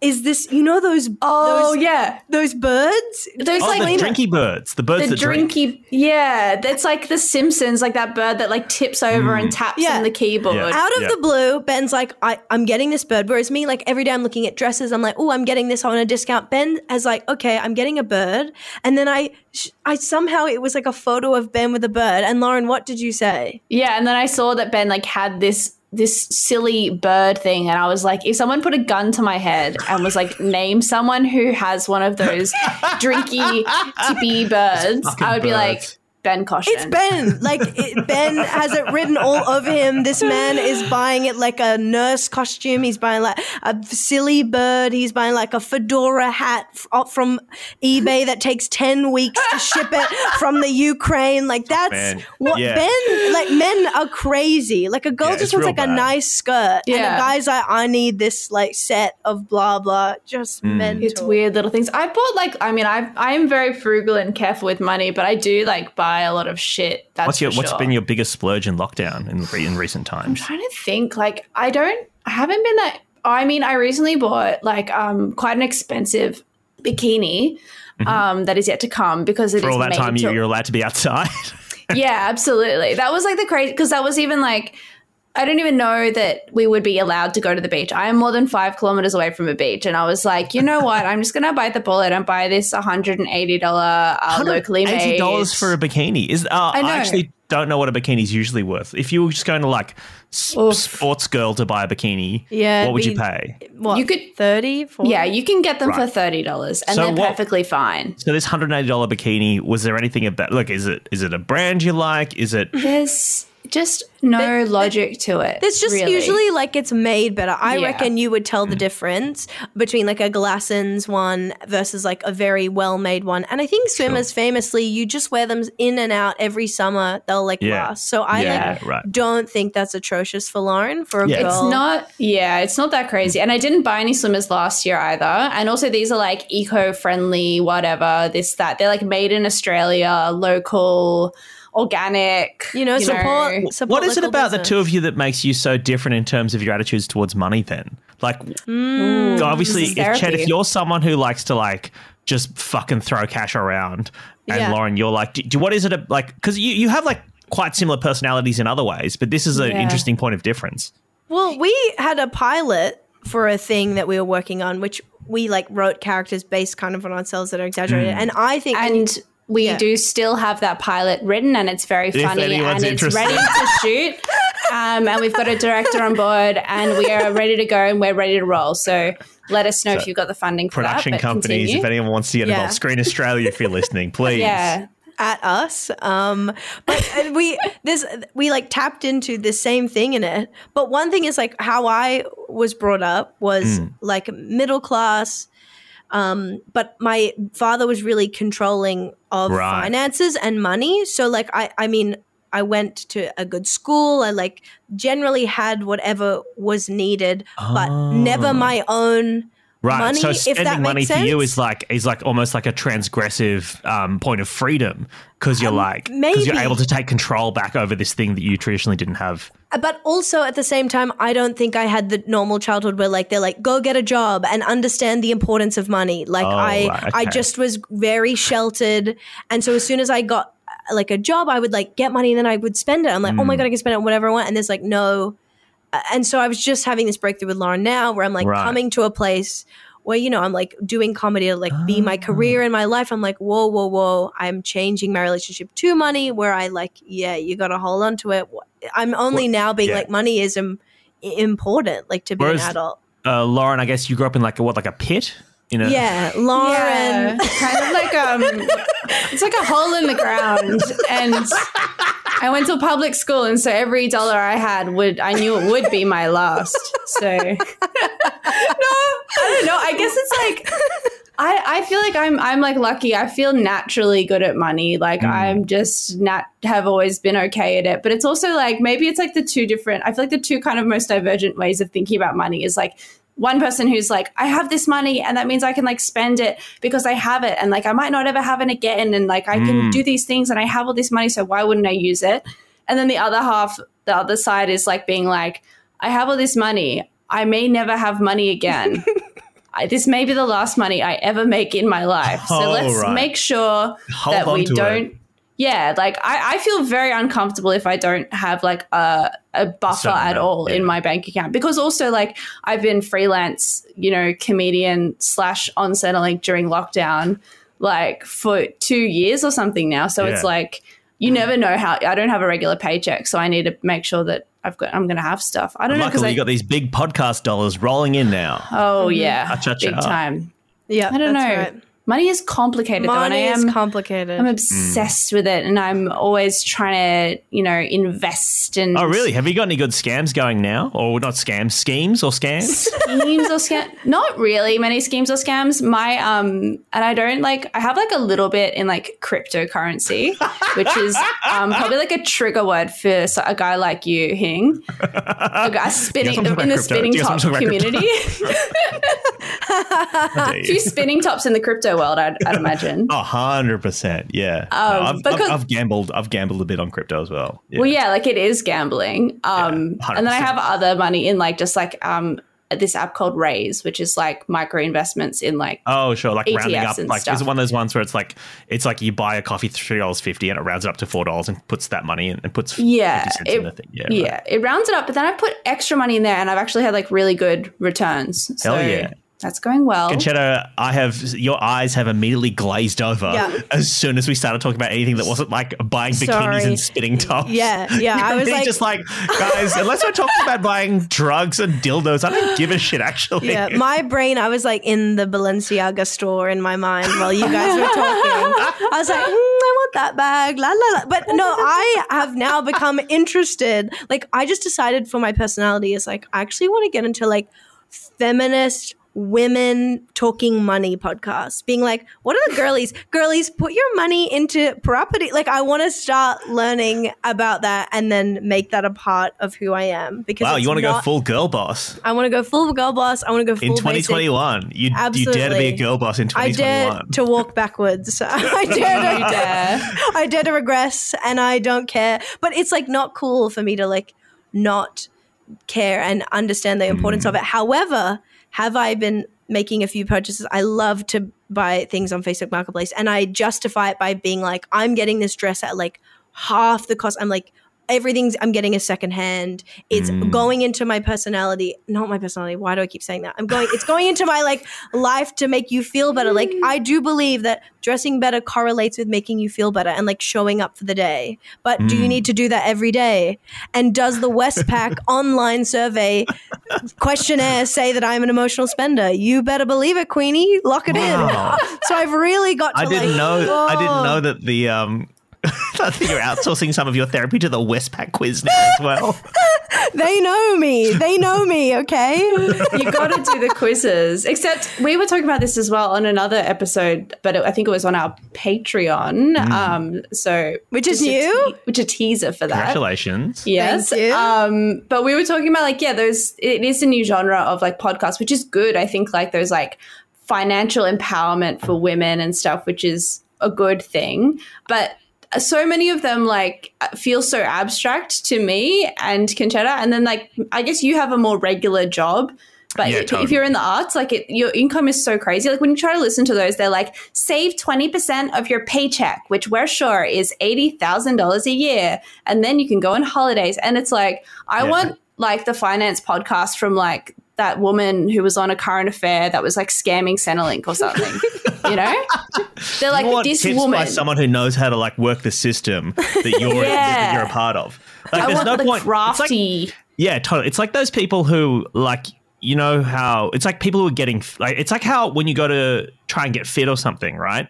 is this. You know those Oh those, yeah, those birds? those oh, like the drinky birds. The birds the that drink. drinky. Yeah, that's like the Simpsons, like that bird that like tips over and mm. taps Yeah. on the keyboard. Yeah. Out of Yeah. the blue, Ben's like, I, I'm getting this bird. Whereas me, like every day I'm looking at dresses, I'm like, oh, I'm getting this on a discount. Ben has like, okay, I'm getting a bird, and then I, sh- I somehow it was like a photo of Ben with a bird. And Lauren, what did you say? Yeah, and then I saw that Ben like had this this silly bird thing, and I was like, if someone put a gun to my head and was like, name someone who has one of those drinky tippy birds, I would be like. Ben Caution. It's Ben. Like it, Ben has it written all over him. This man is buying it like a nurse costume. He's buying like a silly bird. He's buying like a fedora hat f- from eBay that takes ten weeks to ship it from the Ukraine. Like that's Man, what yeah. Ben. Like men are crazy. Like a girl Yeah, just wants real like a nice skirt, and Yeah. a guy's like, I need this like set of blah blah. Just Hmm. mental. It's weird little things. I bought like I mean I I am very frugal and careful with money, but I do like buy a lot of shit. That's What's your What's sure. been your biggest splurge in lockdown in re- in recent times? I'm trying to think like i don't i haven't been that i mean i recently bought like um quite an expensive bikini um that is yet to come because it is Mm-hmm. For all that time, you, to- you're allowed to be outside. yeah absolutely that was like the crazy because that was even like I don't even know that we would be allowed to go to the beach. I am more than five kilometers away from a beach. And I was like, you know what? I'm just going to bite the bullet and buy this $180 uh, locally made. Eighty dollars for a bikini is. Uh, I, know. actually don't know what a bikini is usually worth. If you were just going to like s- Oof. Sportsgirl to buy a bikini, Yeah, what would you pay? what You could- 30, 40? Yeah, you can get them Right. for $30 and So they're what- perfectly fine. So this hundred eighty dollar bikini, was there anything about? Look, is it is it a brand you like? Is it? There's just no logic to it. It's just really. usually like it's made better. I Yeah. reckon you would Mm. tell the difference between like a Glassons one versus like a very well made one. And I think swimmers famously, you just wear them in and out every summer. They'll like Yeah. last. So I Yeah, like right. don't think that's atrocious for Lauren for a Yeah. girl. It's not, yeah, it's not that crazy. And I didn't buy any swimmers last year either. And also, these are like eco friendly, whatever, this, that. They're like made in Australia, local, organic. you know, support, support What is it local about the two of you that makes you so different in terms of your attitudes towards money? Then, like, obviously, This if Chet, if you're someone who likes to like just fucking throw cash around, and Yeah. Lauren, you're like, do, do- what is it like? Because you you have like quite similar personalities in other ways, but this is an Yeah. interesting point of difference. Well, we had a pilot for a thing that we were working on, which we like wrote characters based kind of on ourselves that are exaggerated. Hmm. And I think And we Yeah. do still have that pilot written, and it's very funny, anyone's and it's ready to shoot. Um, and we've got a director on board, and we are ready to go, and we're ready to roll. So let us know if you've got the funding for Production that. but companies, continue. if anyone wants to get Yeah. involved, Screen Australia, if you're listening, please. yeah, at us. Um, but uh, we this we like tapped into the same thing in it. But one thing is like how I was brought up was like middle class. Um, but my father was really controlling of Right. finances and money. So like I I mean I went to a good school. I like generally had whatever was needed, but never Oh. my own Right. money, so spending money makes for you is like is like almost like a transgressive um, point of freedom because you're like because you're able to take control back over this thing that you traditionally didn't have. But also at the same time, I don't think I had the normal childhood where like they're like, go get a job and understand the importance of money. Like Oh, I right, I just was very sheltered. And so as soon as I got uh, like a job, I would like get money and then I would spend it. I'm like, oh Mm. my God, I can spend it on whatever I want. And there's like no uh, and so I was just having this breakthrough with Lauren now where I'm like Right. coming to a place where, you know, I'm like doing comedy to like be Ah. my career in my life. I'm like, whoa, whoa, whoa. I'm changing my relationship to money where I like, yeah, you got to hold on to it. I'm only now being yeah. like, money is Im- important, like to be Whereas- an adult. Uh, Lauren, I guess you grew up in like a, what like a pit. You know? Yeah, Lauren. Yeah, kind of like um, it's like a hole in the ground, and I went to a public school, and so every dollar I had would I knew it would be my last. So no, I don't know. I guess it's like I, I feel like I'm I'm like lucky. I feel naturally good at money. Like I'm just nat have always been okay at it. But it's also like maybe it's like the two different. I feel like the two kind of most divergent ways of thinking about money is like one person who's like, I have this money and that means I can like spend it because I have it and like I might not ever have it again and like I can mm. do these things and I have all this money so why wouldn't I use it? And then the other half, the other side is like being like, I have all this money. I may never have money again. I, this may be the last money I ever make in my life. So Oh, let's right. make sure Hold that we to it. Don't. Yeah, like I, I feel very uncomfortable if I don't have like a, a buffer Certain at amount, all in my bank account because also like I've been freelance, you know, comedian slash on Centrelink during lockdown, like for two years or something now. So it's like you never know how. I don't have a regular paycheck, so I need to make sure that I've got. I'm going to have stuff. I don't know because Luckily, I. you got these big podcast dollars rolling in now. oh yeah, Cha-cha-cha. big time. Yeah, I don't know. right. Money is complicated though, and I Money is am. complicated. I'm obsessed with it, and I'm always trying to, you know, invest in. Oh, really? Have you got any good scams going now? Or not scams, schemes or scams? schemes or scam. Not really many schemes or scams. My um, and I don't like. I have like a little bit in like cryptocurrency, which is um probably like a trigger word for so- a guy like you, Hing, a guy spinning wanna in the crypto? spinning top guys wanna talk about community. a few spinning tops in the crypto world, I'd, I'd imagine. A hundred percent, yeah. No, Um, I've, because- I've, I've gambled. I've gambled a bit on crypto as well. Yeah. Well, yeah, like it is gambling. Um, Yeah, and then I have other money in like just like um this app called Raise, which is like micro investments in like Oh, sure. Like rounding up. Like, stuff. is it one of those ones where it's like it's like you buy a coffee three dollars fifty and it rounds it up to four dollars and puts that money in and puts yeah, 50 cents it, in the thing. Yeah, yeah, right. it rounds it up. But then I put extra money in there, and I've actually had like really good returns. So Hell yeah. That's going well. Concetta, I have your eyes have immediately glazed over Yeah. as soon as we started talking about anything that wasn't like buying bikinis Sorry. and spitting tops. Yeah, yeah, I was like- just like, guys, unless we're talking about buying drugs and dildos, I don't give a shit. Actually, Yeah, my brain, I was like in the Balenciaga store in my mind while you guys were talking. I was like, mm, I want that bag, la la la. But no, I have now become interested. Like, I just decided for my personality is like, I actually want to get into like feminist women talking money podcast, being like what are the girlies girlies put your money into property like i want to start learning about that and then make that a part of who i am because wow, you want to go full girl boss I want to go full girl boss. I want to go full in basic. 2021? You you dare to be a girl boss in I 2021? dare to walk backwards. I dare to, You dare. I dare to regress, and I don't care. But it's like not cool for me to like not care and understand the importance mm. of it. However, have I been making a few purchases? I love to buy things on Facebook Marketplace, and I justify it by being like, I'm getting this dress at like half the cost. I'm like. Everything's I'm getting a second hand. It's hmm. going into my personality, not my personality. Why do I keep saying that? I'm going. It's going into my like life to make you feel better. Like hmm. I do believe that dressing better correlates with making you feel better and like showing up for the day. But do you hmm. need to do that every day? And does the Westpac online survey questionnaire say that I'm an emotional spender? You better believe it, Queenie. Lock it Wow. in. So I've really got to I didn't like, know. I didn't oh. know that the um. that you're outsourcing some of your therapy to the Westpac quiz now as well. They know me. They know me, okay? you got to do the quizzes. Except we were talking about this as well on another episode, but it, I think it was on our Patreon. Um, so Which is new? te- which a teaser for that. Congratulations. Yes. Thank you. Um, but we were talking about like, yeah, those it is a new genre of like podcasts, which is good. I think like there's like financial empowerment for women and stuff, which is a good thing. But so many of them like feel so abstract to me and Concetta. And then like I guess you have a more regular job. But Yeah, if- if you're in the arts, like it, your income is so crazy. Like when you try to listen to those, they're like save twenty percent of your paycheck, which we're sure is eighty thousand dollars a year, and then you can go on holidays. And it's like I Yeah. want like the finance podcast from like that woman who was on a current affair that was like scamming Centrelink or something. you know, they're like you want this tips woman. by someone who knows how to like work the system that you're that you're a part of. Like, I there's want no the point. It's like- crafty. yeah, totally. It's like those people who like you know how it's like people who are getting like it's like how when you go to try and get fit or something, right?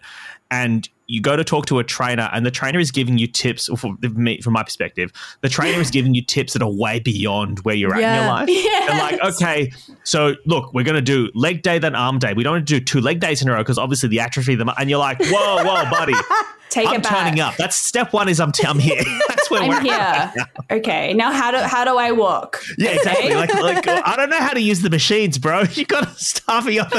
And you go to talk to a trainer, and the trainer is giving you tips. From me, from my perspective, the trainer is giving you tips that are way beyond where you're at in your life. Yes. They're like, okay, so look, we're going to do leg day, then arm day. We don't want to do two leg days in a row because obviously the atrophy. The mu- and you're like, whoa, whoa, buddy, Take I'm it back. turning up. That's step one. Is I'm, t- I'm here. That's where we're I'm at. here. Okay. Now how do how do I walk? Yeah, exactly. Like, like, I don't know how to use the machines, bro. You got to start me up.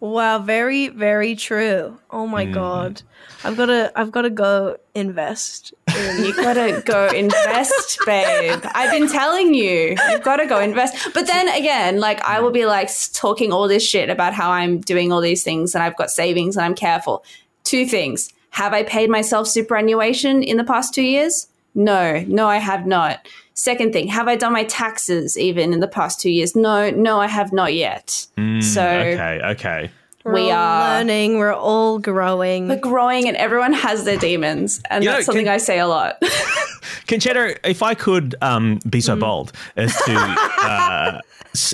Wow, very, very true. Oh my mm-hmm. god. I've gotta I've gotta go invest. in- You gotta go invest, babe. I've been telling you, you've gotta go invest. But then again, like I will be like talking all this shit about how I'm doing all these things and I've got savings and I'm careful. Two things: Have I paid myself superannuation in the past two years? No, no, I have not. Second thing: Have I done my taxes even in the past two years? No, no, I have not yet. so Mm, okay, okay. We're we all are learning, we're all growing. we're growing, and everyone has their demons, and You know, that's something can- I say a lot. Concetta, if I could um, be Mm. so bold as to uh,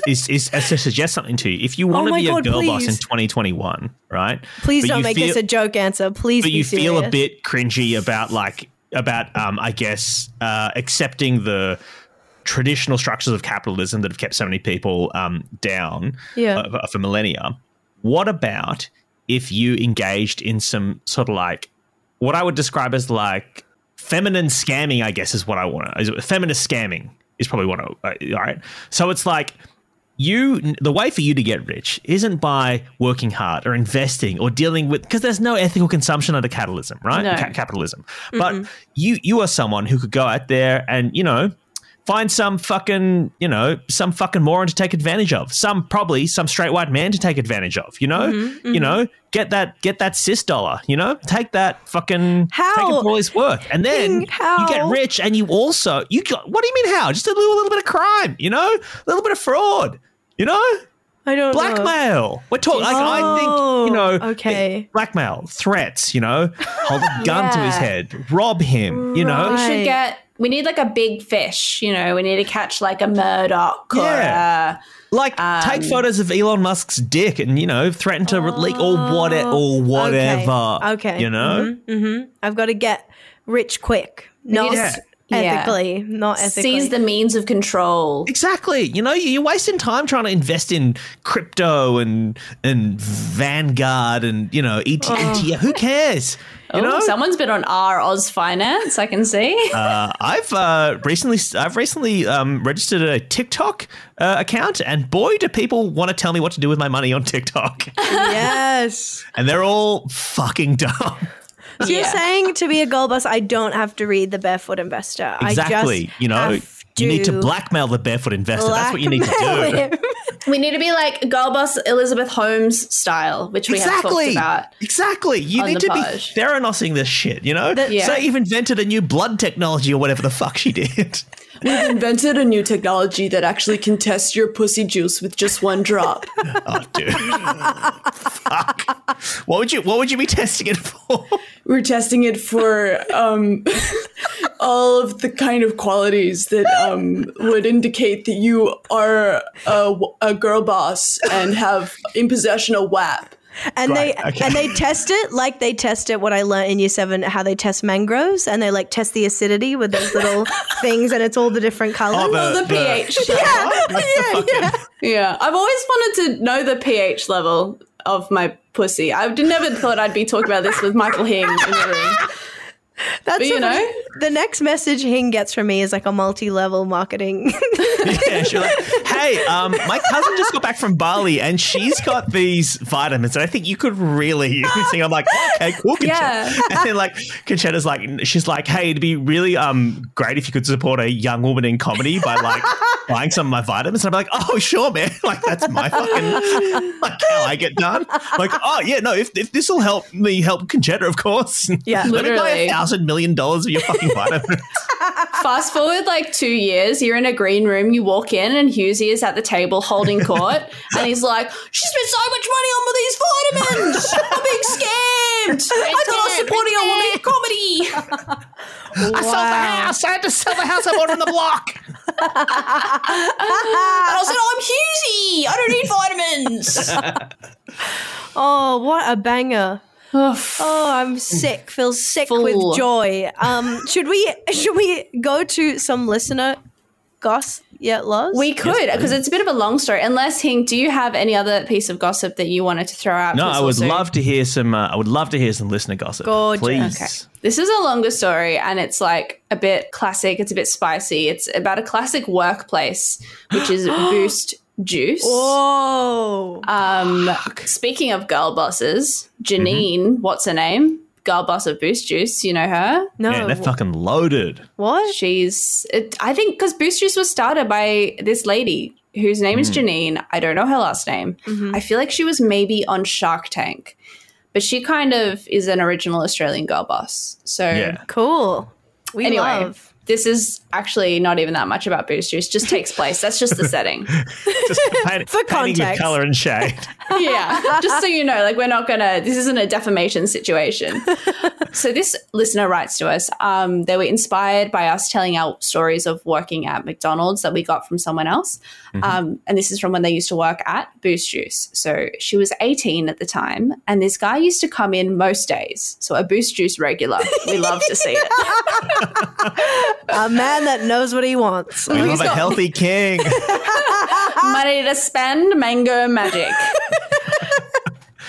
is, is, as to suggest something to you, if you want to Oh my be a God, girl boss in 2021, right? Please but don't make feel, this a joke answer. Please But be you feel a bit cringy about like about um, I guess uh, accepting the traditional structures of capitalism that have kept so many people um, down Yeah. uh, for millennia. What about if you engaged in some sort of like what I would describe as like feminine scamming? I guess is what I want to. Feminist scamming is probably what I. Uh, all right. So it's like you the way for you to get rich isn't by working hard or investing or dealing with because there's no ethical consumption under capitalism right? No. Ca- capitalism. But you you are someone who could go out there and you know find some fucking you know some fucking moron to take advantage of some probably some straight white man to take advantage of you know? You know get that get that cis dollar you know? Take that fucking How? take it for all it's worth. And then How? you get rich and you also you got what do you mean how? Just a little, little bit of crime you know? A little bit of fraud you know I don't know. blackmail. We're talking like I think you know. Oh, okay. Blackmail, threats. You know, hold a gun to his head, rob him. You know, We should get. We need like a big fish. You know, we need to catch like a Murdoch or Yeah. a, like take Um, photos of Elon Musk's dick and you know threaten to leak or what or whatever. Oh, Okay. you know. hmm I've got to get rich quick. Not need to s- s- yeah. ethically. Not ethically. seize the means of control. Exactly. You know, you're wasting time trying to invest in crypto and and Vanguard and you know ET, ETF. Who cares? You oh, know, someone's been on r/AusFinance. I can see. Uh, I've uh, recently I've recently um, registered a TikTok uh, account, and boy, do people want to tell me what to do with my money on TikTok, yes. and they're all fucking dumb. So you're saying to be a goal boss, I don't have to read the Barefoot Investor. Exactly. I just you know, you need to to blackmail the barefoot investor. That's what you need to do. him. we need to be like girl boss Elizabeth Holmes style, which we have talked Exactly. about. Exactly. You need to page. be Theranosing this shit, you know? Yeah. So you've invented a new blood technology or whatever the fuck she did. We've invented a new technology that actually can test your pussy juice with just one drop. oh, dude. fuck. What would you what would you be testing it for? We're testing it for um, all of the kind of qualities that um, would indicate that you are a, a girl boss and have in possession a WAP. And Right, they okay. and they test it like they test it what I learned in year seven, how they test mangroves and they like test the acidity with those little things and it's all the different oh, colors. Oh, the pH. Like the fucking- Yeah, I've always wanted to know the pH level of my pussy. I d- never thought I'd be talking about this with Michael Hing in the room. That's But, you know. the next message Hing gets from me is like a multi-level marketing. Yeah, she's like, hey, um, my cousin just got back from Bali and she's got these vitamins and I think you could really use thing. I'm like, okay, cool, Concetta. Yeah. And then like Concetta's like, she's like, hey, it'd be really um great if you could support a young woman in comedy by like buying some of my vitamins. And I'm like, oh, sure, man. Like that's my fucking like how I get done. Like, oh yeah, no, if, if this will help me help Concetta, of course. Yeah. Let me buy a thousand million dollars of your fucking vitamins. Fast forward like two years, you're in a green room, you walk in, and Hughesy is at the table holding court, and he's like, She spent so much money on these vitamins! I'm being scammed! I thought I was supporting a woman in comedy! I sold the house. I had to sell the house I bought on the block. And I said, oh, I'm Hughesy! I don't need vitamins! Oh, what a banger. Oof. Oh, I'm sick. Feel sick Full. with joy. Um, should we should we go to some listener goss yet, Loz? We could please. because it's a bit of a long story. Unless Hing, do you have any other piece of gossip that you wanted to throw out? No, I would also- love to hear some. Uh, I would love to hear some listener gossip. Gorgeous. Please. Okay. This is a longer story and it's like a bit classic. It's a bit spicy. It's about a classic workplace, which is Boost Juice. Whoa. Um, speaking of girl bosses, Janine, mm-hmm. what's her name? Girl boss of Boost Juice. You know her? no. Yeah, they're fucking loaded. what? She's, it, I think, because Boost Juice was started by this lady whose name is mm. Janine. I don't know her last name. Mm-hmm. I feel like she was maybe on Shark Tank, but she kind of is an original Australian girl boss. So, Yeah. Cool. We anyway, love. This is actually not even that much about Boost Juice. Just takes place. That's just the setting. Just paint, For painting with context. color and shade. yeah, just so you know, like we're not gonna. This isn't a defamation situation. so this listener writes to us. Um, they were inspired by us telling our stories of working at McDonald's that we got from someone else. Um, and this is from when they used to work at Boost Juice. So she was 18 at the time, and this guy used to come in most days. So a Boost Juice regular. We love to see it. A man that knows what he wants. We love a healthy king. money to spend, mango magic.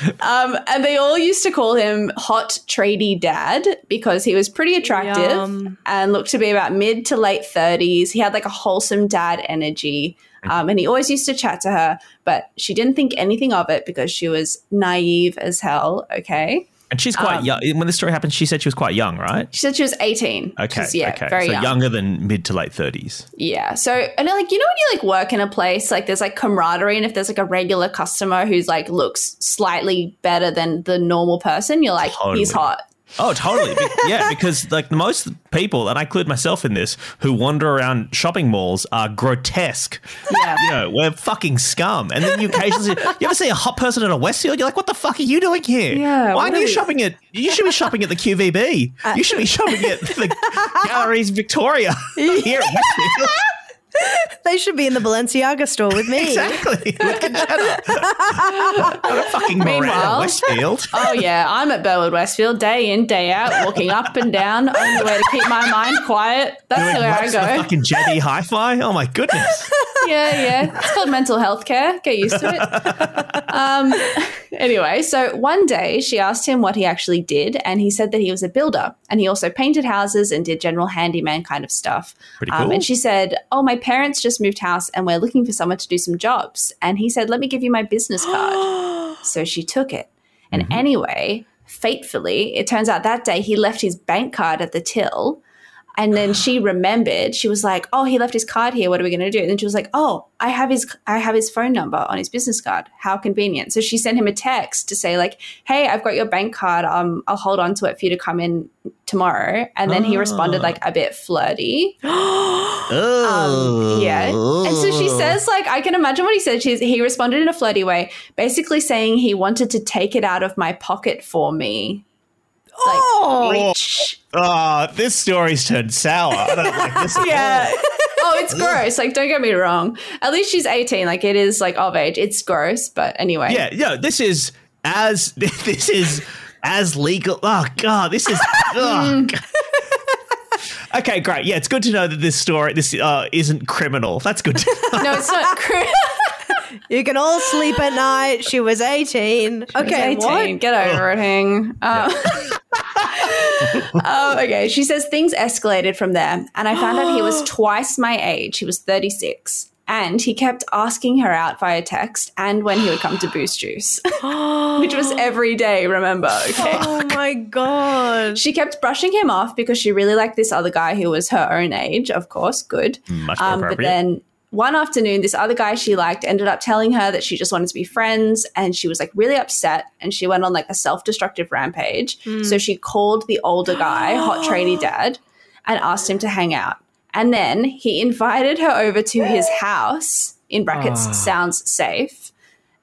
um, and they all used to call him Hot Tradie Dad because he was pretty attractive Yum. and looked to be about mid to late 30s. He had like a wholesome dad energy. Um, and he always used to chat to her, but she didn't think anything of it because she was naive as hell. Okay. And she's quite Um, young. When the story happened, she said she was quite young, right? She said she was 18. Okay. is, yeah, okay. very so young. younger than mid to late 30s. Yeah. So, and like, you know, when you like work in a place, like there's like camaraderie, and if there's like a regular customer who's like looks slightly better than the normal person, you're like, he's hot. Oh, totally. Yeah, because like most people, and I include myself in this, who wander around shopping malls are grotesque. Yeah. You know, we're fucking scum. And then you occasionally, you ever see a hot person at a Westfield? You're like, what the fuck are you doing here? Yeah, Why aren't you shopping at, you should be shopping at the QVB. you should be shopping at the Galeries Victoria here at Westfield. They should be in the Balenciaga store with me. Exactly. With Concetta. Not a fucking Miranda Meanwhile- Westfield. Oh yeah, I'm at Burwood Westfield day in day out, walking up and down. Only way to keep my mind quiet. That's Doing where I laps with go. fucking JB Hi-Fi. Oh my goodness. yeah, yeah. It's called mental health care. Get used to it. Um, anyway, so one day she asked him what he actually did, and he said that he was a builder, and he also painted houses and did general handyman kind of stuff. Pretty Um, cool. and she said, "Oh, my parents just moved house, and we're looking for someone to do some jobs." And he said, "Let me give you my business card." so she took it, and Mm-hmm. anyway, fatefully, it turns out that day he left his bank card at the till. And then she remembered. She was like, "Oh, he left his card here. What are we going to do?" And then she was like, "Oh, I have his I have his phone number on his business card. How convenient." So she sent him a text to say like, "Hey, I've got your bank card. Um, I'll hold on to it for you to come in tomorrow." And then he responded like a bit flirty. Oh. Um, yeah. And so she says, like, I can imagine what he said. She's, he responded in a flirty way, basically saying he wanted to take it out of my pocket for me. Like, Oh. reach. Oh, this story's turned sour. I don't like this. at Yeah. all. oh, it's gross. Like, don't get me wrong. At least she's 18. Like, it is, like, of age. It's gross. But anyway. Yeah, yeah. This is as this is as legal. Oh god, this is. Oh, God. okay, great. Yeah, it's good to know that this story this uh, isn't criminal. That's good. To know. No, it's not. cr- You can all sleep at night. She was 18. Okay, It's what? 18. Get over it, Hing. Um, oh, okay. She says things escalated from there, and I found out he was twice my age. He was 36. And he kept asking her out via text and when he would come to Boost Juice, which was every day, remember? Okay. Oh my god. She kept brushing him off because she really liked this other guy who was her own age, of course, good. Much more Um, but then one afternoon, this other guy she liked ended up telling her that she just wanted to be friends, and she was like really upset, and she went on like a self-destructive rampage. So she called the older guy, hot tradie dad, and asked him to hang out. And then he invited her over to his house. In brackets, sounds safe.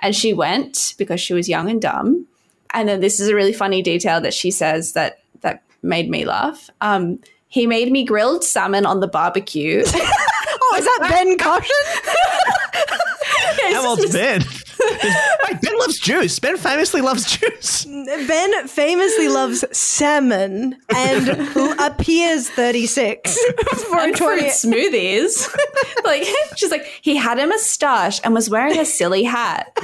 And she went because she was young and dumb. And then this is a really funny detail that she says that that made me laugh. Um, he made me grilled salmon on the barbecue. Oh, is that Ben Caution? How old's Ben? Wait, Ben loves juice. Ben famously loves juice. Ben famously loves salmon and l- appears 36 for a and fruit smoothies. like she's like, he had a moustache and was wearing a silly hat.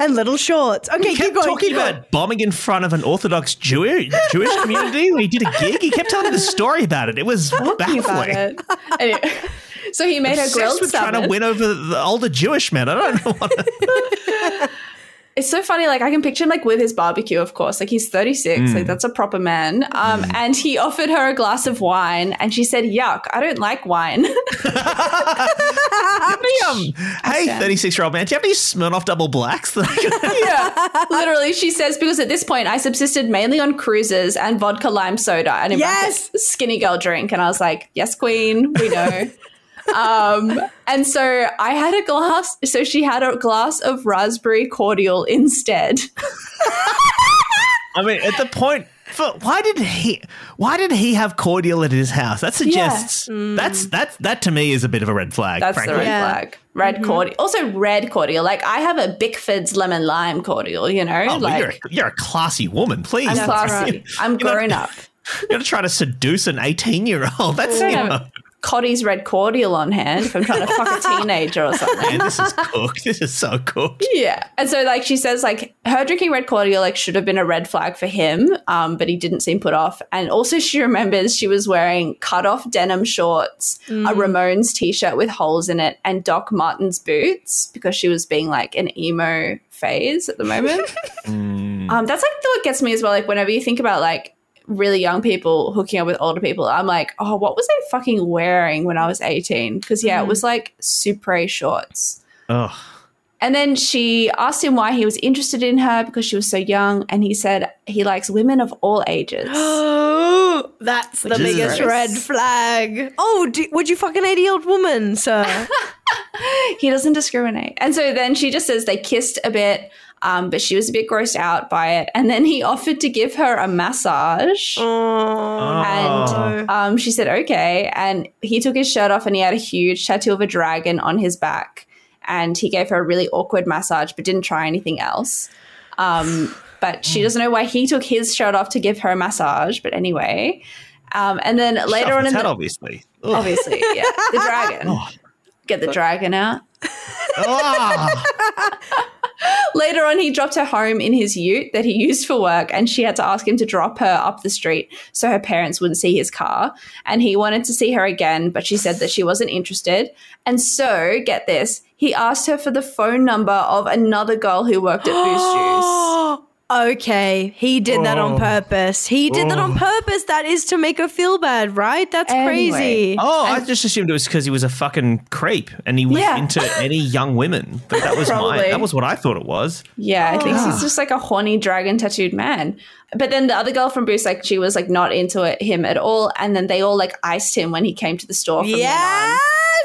and little shorts. Okay, He keep kept going. talking keep going. about bombing in front of an Orthodox Jewish Jewish community when he did a gig. He kept telling the story about it. It was Talking about baffling. it. Anyway, so he made her Obsessed grilled with trying salmon. to win over the older Jewish men. I don't know what. It's so funny. Like I can picture him like with his barbecue, of course. Like he's 36. Like that's a proper man. Um, and he offered her a glass of wine, and she said, "Yuck, I don't like wine." hey, 36 year old man, do you have any Smirnoff double blacks? that I can- yeah, literally, she says because at this point I subsisted mainly on cruises and vodka lime soda and Yes! skinny girl drink, and I was like, "Yes, queen, we know." Um, and so I had a glass. So she had a glass of raspberry cordial instead. I mean, at the point, for, why did he? Why did he have cordial at his house? That suggests that's that's that to me is a bit of a red flag. That's frankly. the red Yeah. flag. Red cordial. Also, red cordial. Like I have a Bickford's lemon lime cordial. You know, Oh, well, like you're a, you're a classy woman, please. I'm That's classy. right. I'm grown up. You're gonna try to seduce an 18 year old. That's I you know, have Cottee's red cordial on hand if I'm trying to fuck a teenager or something. man, this is cooked. This is so cooked. Yeah. And so like she says like her drinking red cordial like should have been a red flag for him, um, but he didn't seem put off. And also she remembers she was wearing cut off denim shorts, a Ramones t-shirt with holes in it, and Doc Martens boots because she was being like an emo phase at the moment. um, that's like the what gets me as well. Like whenever you think about like really young people hooking up with older people, I'm like, oh, what was I fucking wearing when I was 18? Because yeah, it mm. was like super shorts. Ugh. And then she asked him why he was interested in her because she was so young. And he said he likes women of all ages. Oh, that's the Which is biggest gross. red flag. Oh, do, would you fuck an 80 year old woman, sir? he doesn't discriminate. And so then she just says they kissed a bit, um, but she was a bit grossed out by it. And then he offered to give her a massage. oh. And um, she said, okay. And he took his shirt off and he had a huge tattoo of a dragon on his back. And he gave her a really awkward massage, but didn't try anything else. Um, but she doesn't know why he took his shirt off to give her a massage. But anyway. Um, and then later Shove on in head, the, obviously. Ugh. obviously, yeah, the dragon. Get the dragon out. Ah. Later on, he dropped her home in his ute that he used for work, and she had to ask him to drop her up the street so her parents wouldn't see his car. And he wanted to see her again, but she said that she wasn't interested. And so, get this, he asked her for the phone number of another girl who worked at Boost Juice. Oh, Okay, he did that on Oh. purpose. He did that on purpose. That is to make her feel bad, right? That's Anyway. crazy. Oh, I just assumed it was because he was a fucking creep and he was Yeah. into any young women. But that was my that was what I thought it was. Yeah, I think Ah. he's just like a horny dragon tattooed man. But then the other girl from Boost, like, she was like not into it, him at all. And then they all like iced him when he came to the store. From then on. Yes.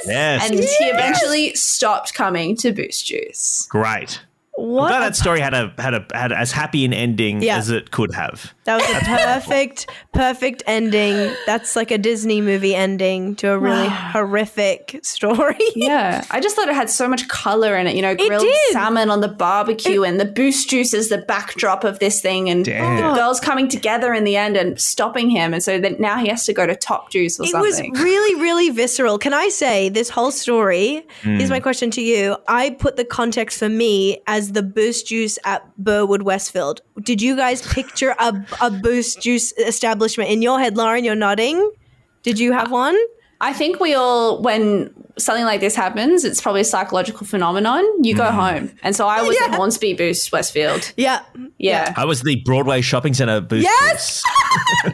Yes. And he eventually stopped coming to Boost Juice. Great. I'm glad that story had a had a had as happy an ending Yeah. as it could have. That was a perfect, perfect ending. That's like a Disney movie ending to a really horrific story. Yeah. I just thought it had so much color in it, you know, grilled salmon on the barbecue and the Boost Juice is the backdrop of this thing and Damn. the girls coming together in the end and stopping him. And so then now he has to go to Top Juice or It was really, really visceral. Can I say this whole story? Hmm. Here's my question to you. I put the context for me as the Boost Juice at Burwood Westfield. Did you guys picture a, a Boost Juice establishment in your head, Lauren? You're nodding. Did you have one? I think we all, when something like this happens, it's probably a psychological phenomenon. You go home. And so I was at Yeah. Hornsby Boost Westfield. Yeah. Yeah. I was the Broadway shopping center booth. Yes!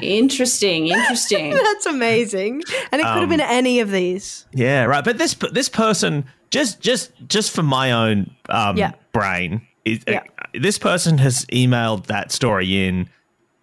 interesting. Interesting. That's amazing. And it could have been any of these. Yeah, right. But this this person just just just for my own um, Yeah. brain, is, Yeah. uh, this person has emailed that story in,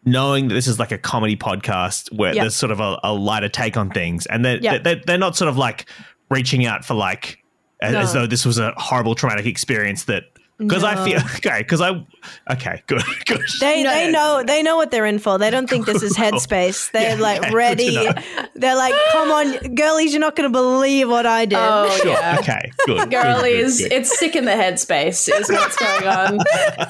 knowing that this is like a comedy podcast where Yeah. there's sort of a, a lighter take on things, and they're, Yeah. they're they're not sort of like reaching out for like as, as though this was a horrible traumatic experience that Because I feel okay. Because I okay, good, good. They No, they know they know what they're in for. They don't think this is headspace. They're Yeah, like okay, good to ready. They're like, come on, girlies, you're not going to believe what I did. Oh Sure. yeah. Okay. Good. good, Girlies, good, good. it's sick in the headspace is what's going on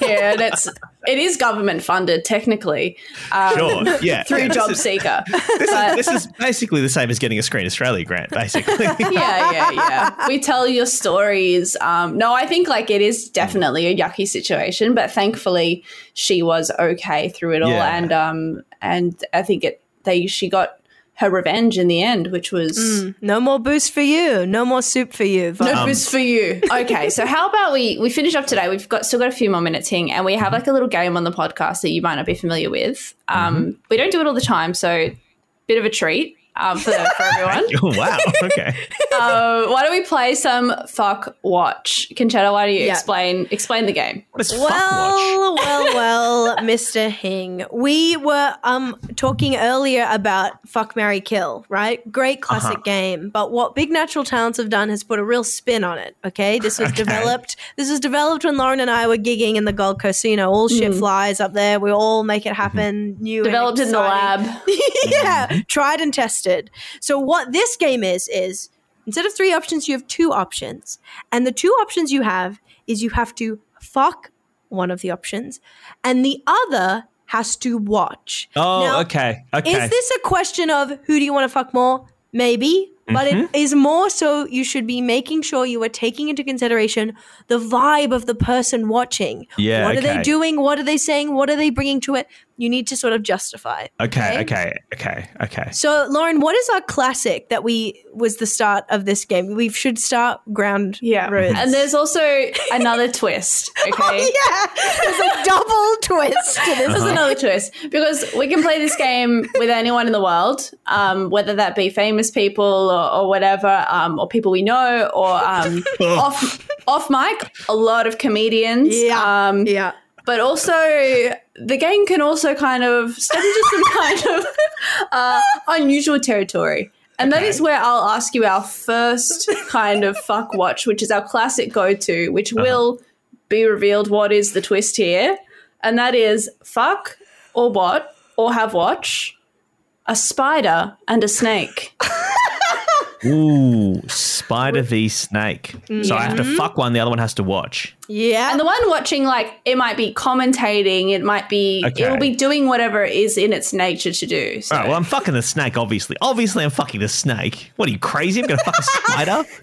here, and it's it is government funded technically um, Sure. Yeah. through yeah, this Job is- Seeker. This But- is, this is basically the same as getting a Screen Australia grant, basically. yeah, yeah, yeah. We tell your stories. Um, no, I think like it is definitely a yucky situation, but thankfully she was okay through it all, Yeah. and um, and I think it they she got her revenge in the end, which was. No more boost for you. No more soup for you. No Um, boost for you. Okay, so how about we we finish up today? We've got still got a few more minutes here, and we have like a little game on the podcast that you might not be familiar with. Um, We don't do it all the time, so bit of a treat um, for for everyone. Oh, wow. Okay. uh, why don't we play some fuck watch? Concetta, why don't you Yeah. explain explain the game? What is fuck watch? Well, well, well, Mr. Hing. We were um talking earlier about Fuck Mary Kill, right? Great classic Uh-huh. game. But what Big Natural Talents have done has put a real spin on it. Okay. This was Okay. developed this was developed when Lauren and I were gigging in the Gold Coast. So you know, all shit flies up there. We all make it happen. New and Developed in the lab. yeah, tried and tested. So what this game is is instead of three options, you have two options, and the two options you have is you have to fuck one of the options, and the other has to watch. Oh, Now, okay. Okay. Is this a question of who do you want to fuck more? Maybe. But it Mm-hmm. is more so you should be making sure you are taking into consideration the vibe of the person watching. Yeah, What are okay. they doing? What are they saying? What are they bringing to it? You need to sort of justify. okay. Okay. Okay. Okay. So, Lauren, what is our classic that we was the start of this game? We should start ground Yeah. rules. And there's also another twist, okay? yeah, there's a double twist to this. There's another twist because we can play this game with anyone in the world, um, whether that be famous people or, or whatever, um, or people we know, or um, off off mic, a lot of comedians. Yeah. Um, Yeah. But also the game can also kind of step into some kind of uh, unusual territory. And that Okay. is where I'll ask you our first kind of fuck watch, which is our classic go to, which Uh-huh. will be revealed what is the twist here. And that is fuck or what or have watch a spider and a snake. Ooh, spider v snake. So I have Mm-hmm. to fuck one. The other one has to watch. Yeah. And the one watching, like, it might be commentating, it might be, Okay. it'll be doing whatever it is in its nature to do. So. All right. Well, I'm fucking the snake. Obviously. Obviously, I'm fucking the snake. What are you crazy? I'm gonna fuck a spider.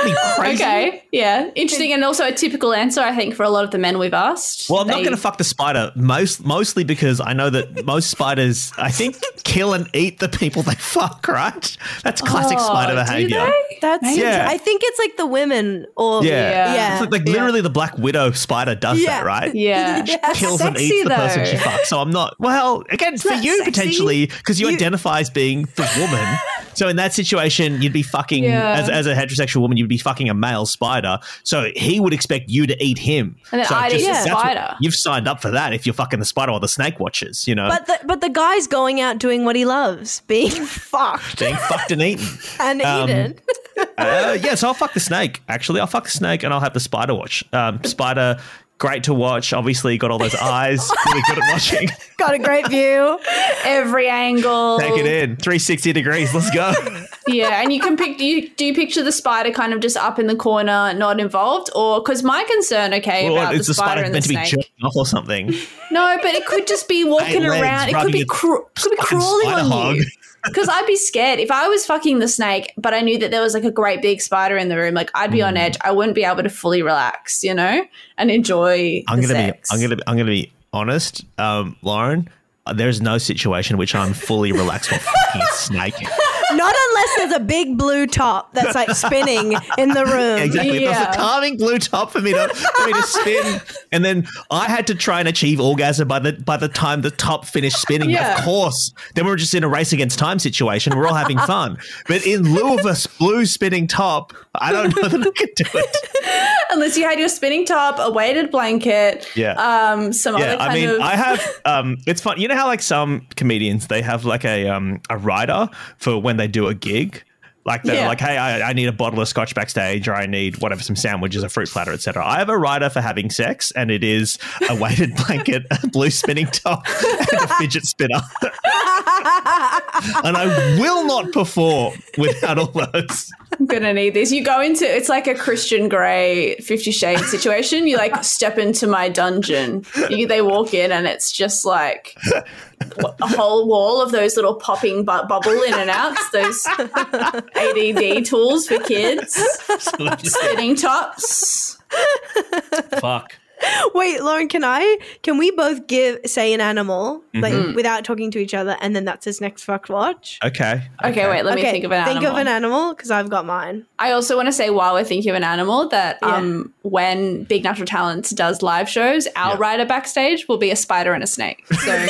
Are you crazy? Okay, yeah, interesting, and also a typical answer, I think, for a lot of the men we've asked. Well, I'm not going to fuck the spider. Most, mostly because I know that most spiders, I think, kill and eat the people they fuck. Right? That's classic Oh, spider do behavior. they? That's Yeah. I think it's like the women or Yeah. Yeah. yeah. It's like, like yeah. literally the Black Widow spider does Yeah. that, right? Yeah, That's Kills and eats the person she fucks. So I'm not. Well, again, for you sexy. potentially, because you, You- identify as being the woman. So in that situation, you'd be fucking Yeah. as, as a heterosexual woman, you'd be fucking a male spider. So he would expect you to eat him. And then so I'd eat the that's what- spider. you've signed up for that if you're fucking the spider or the snake watchers. You know, But the but the guy's going out doing what he loves, being fucked being fucked and eaten. and Um, eaten. uh, yeah, so I'll fuck the snake. Actually, I'll fuck the snake and I'll have the spider watch. Um, spider, great to watch. Obviously, got all those eyes. Really good at watching. Got a great view. every angle. Take it in. 360 degrees. Let's go. Yeah, and you can pick. You do you picture the spider kind of just up in the corner, not involved, or because my concern, okay, Well, about the the spider spider and the meant to be snake. jerking off or something. No, but it could just be walking legs around. It could be cra- could be crawling on hog. you. Because I'd be scared if I was fucking the snake, but I knew that there was like a great big spider in the room. Like I'd be Hmm. on edge. I wouldn't be able to fully relax, you know, and enjoy. I'm the gonna sex. be. I'm gonna. I'm gonna be honest, um, Lauren. uh, There's no situation in which I'm fully relaxed fucking snake. Not unless there's a big blue top that's like spinning in the room. Exactly. Yeah. was a calming blue top for me to for me to spin, and then I had to try and achieve orgasm by the by the time the top finished spinning. Yeah. Of course. Then we we're just in a race against time situation. We're all having fun. But in lieu of a blue spinning top, I don't know that I could do it. Unless you had your spinning top, a weighted blanket, Yeah. um, some Yeah, other kind I mean, of. I have. Um, it's fun. You know how like some comedians they have like a um a rider for when they do a gig. Like they're Yeah. like, hey, I, I need a bottle of scotch backstage, or I need whatever, some sandwiches, a fruit platter, etc. I have a rider for having sex, and it is a weighted blanket, a blue spinning top, and a fidget spinner. and I will not perform without all those. I'm gonna need this. You go into it's like a Christian Grey Fifty Shades situation. You like step into my dungeon. You, they walk in and it's just like a whole wall of those little popping bu- bubble in and outs. Those ADD tools for kids. Spinning tops. Fuck. Wait, Lauren, can I? Can we both give say an animal like Mm-hmm. without talking to each other, and then that's his next fucked watch? Okay. Okay, wait. Let me think of an animal. think animal. of an animal because I've got mine. I also want to say while we're thinking of an animal that Yeah. um, when Big Natural Talents does live shows, our Yeah. rider backstage will be a spider and a snake. So, and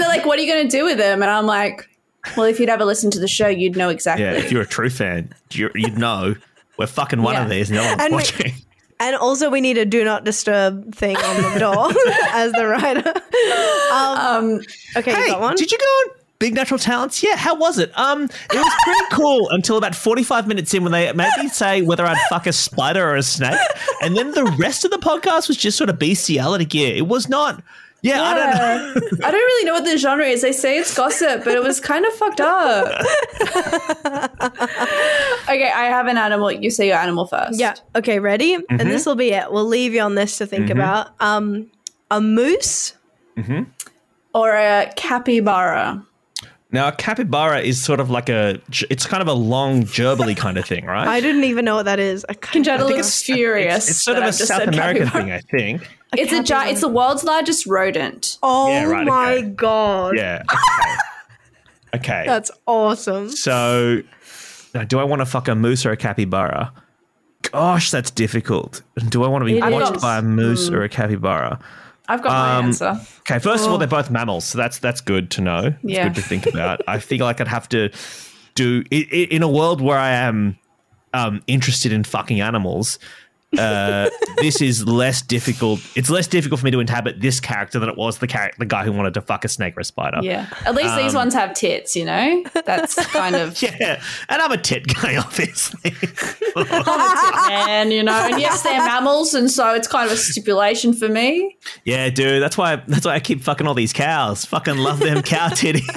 they're like, "What are you going to do with them?" And I'm like, "Well, if you'd ever listened to the show, you'd know exactly." Yeah, if you're a true fan, you you'd know we're fucking one Yeah. of these. No one's And we- watching. And also, we need a do not disturb thing on the door as the writer. um, Okay, you Hey, got one. did you go on Big Natural Talents? Yeah, how was it? Um, it was pretty cool until about 45 minutes in when they made me say whether I'd fuck a spider or a snake. And then the rest of the podcast was just sort of bestiality gear. It was not, yeah, I don't know. I don't really know what the genre is. They say it's gossip, but it was kind of fucked up. okay, I have an animal. You say your animal first. yeah. Okay, ready? Mm-hmm. And this will be it. We'll leave you on this to think about. Um, a moose. Or a capybara. Now, a capybara is sort of like a, it's kind of a long, gerbily kind of thing, right? I didn't even know what that is. I can't- Concetta think looks furious. It's, it's sort of a I've South American capybara. thing, I think. It's a gi- It's the world's largest rodent. Oh Yeah, right, my okay. god. Yeah. Okay. okay. That's awesome. So, now, do I want to fuck a moose or a capybara? Gosh, that's difficult. Do I want to be It watched is. by a moose or a capybara? I've got my Um, answer. Okay, first of all, they're both mammals, so that's that's good to know. It's Yeah. good to think about. I feel like I'd have to do i- i- in a world where I am um, interested in fucking animals. Uh, this is less difficult. It's less difficult for me to inhabit this character than it was the character, the guy who wanted to fuck a snake or a spider. Yeah. At least these ones have tits, you know? That's kind of Yeah, and I'm a tit guy, obviously. man, you know. And yes, they're mammals, and so it's kind of a stipulation for me. Yeah, dude, that's why that's why I keep fucking all these cows. Fucking love them cow titties.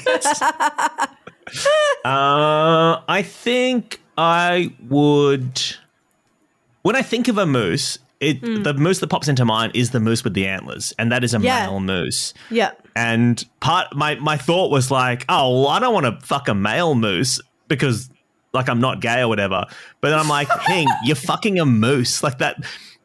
uh, I think I would. When I think of a moose, it hmm. the moose that pops into mind is the moose with the antlers, and that is a Yeah. male moose. Yeah. And part my my thought was like, oh, well, I don't want to fuck a male moose because like I'm not gay or whatever. But then I'm like, Hing, you're fucking a moose like that.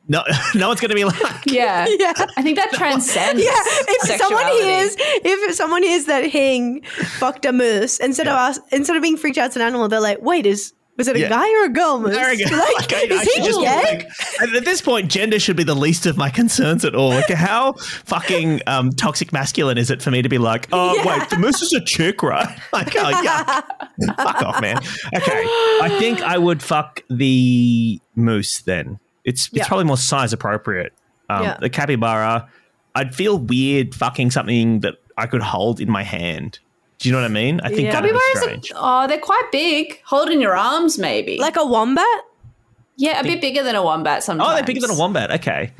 No, no one's gonna be like, Yeah. Yeah. I think that transcends. Yeah, if someone hears if someone hears that Hing fucked a moose, instead of us instead of being freaked out as an animal, they're like, wait, is was it a Yeah. guy or a girl moose? There go. Like, Like, I- I is he should just gay? like- and at this point, gender should be the least of my concerns at all. Like, how fucking um, toxic masculine is it for me to be like, oh, Yeah. wait, the moose is a chick, right? Like, oh, yeah. fuck off, man. Okay. I think I would fuck the moose then. It's, it's Yeah. probably more size appropriate. Um, Yeah. The capybara, I'd feel weird fucking something that I could hold in my hand. Do you know what I mean? I think Yeah. that'd be Capybaras are, oh, they're quite big. Hold in your arms, maybe. Like a wombat? yeah, a bit bigger than a wombat sometimes. Oh, they're bigger than a wombat. Okay.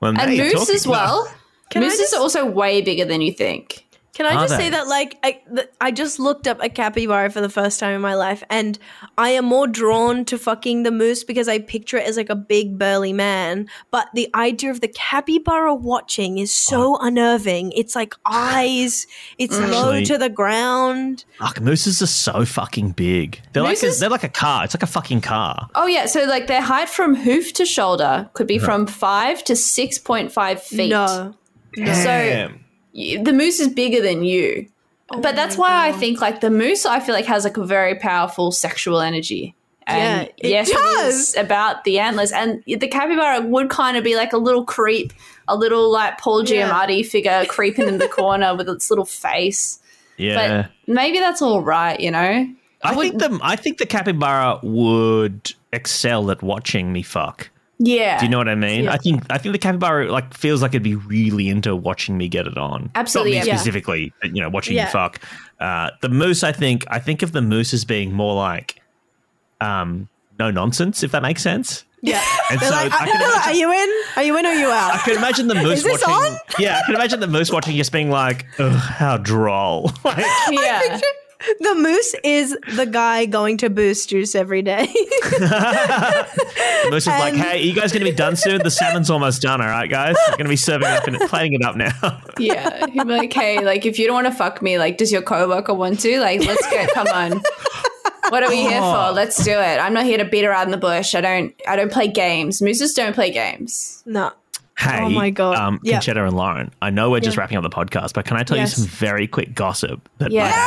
Well, And moose as well. Can Moose just- is also way bigger than you think. Can I Are just they? say that, like, I, th- I just looked up a capybara for the first time in my life, and I am more drawn to fucking the moose because I picture it as like a big burly man. But the idea of the capybara watching is so unnerving. It's like eyes, it's low to the ground. Fuck, mooses are so fucking big. They're like a, they're like a car. It's like a fucking car. Oh yeah, so like their height from hoof to shoulder could be from five to six point five feet. No. Damn. Y- the moose is bigger than you. but that's why I think like the moose, I feel like has like a very powerful sexual energy. And Yeah, it yes, does. it is about the antlers. And the capybara would kind of be like a little creep, a little like Paul Yeah. Giamatti figure creeping in the corner with its little face. Yeah. But maybe that's all right, you know. I would- think the I think the capybara would excel at watching me fuck. Yeah. Do you know what I mean? Yeah. I think I think the capybara like feels like it'd be really into watching me get it on. Absolutely, Not me yeah. specifically, but, you know, watching Yeah. you fuck. Uh, the moose, I think, I think of the moose as being more like, um, no nonsense, if that makes sense. Yeah. And They're so like, I can are you in? Are you in or are you I can imagine the moose Is this watching. on? Yeah, I can imagine the moose watching just being like, Ugh, how droll. Like, Yeah. The moose is the guy going to Boost Juice every day. the moose is like, And- hey, you guys going to be done soon? The salmon's almost done, all right, guys? We're going to be serving up and plating it up now. Yeah. He'd be like, hey, like if you don't want to fuck me, like does your coworker want to? Like, let's go. Come on. What are we here Oh. for? Let's do it. I'm not here to beat around the bush. I don't I don't play games. Mooses don't play games. no. Hey, Oh my God. um, Yeah. Concetta and Lauren. I know we're just Yeah. wrapping up the podcast, but can I tell Yes. you some very quick gossip that Yes. I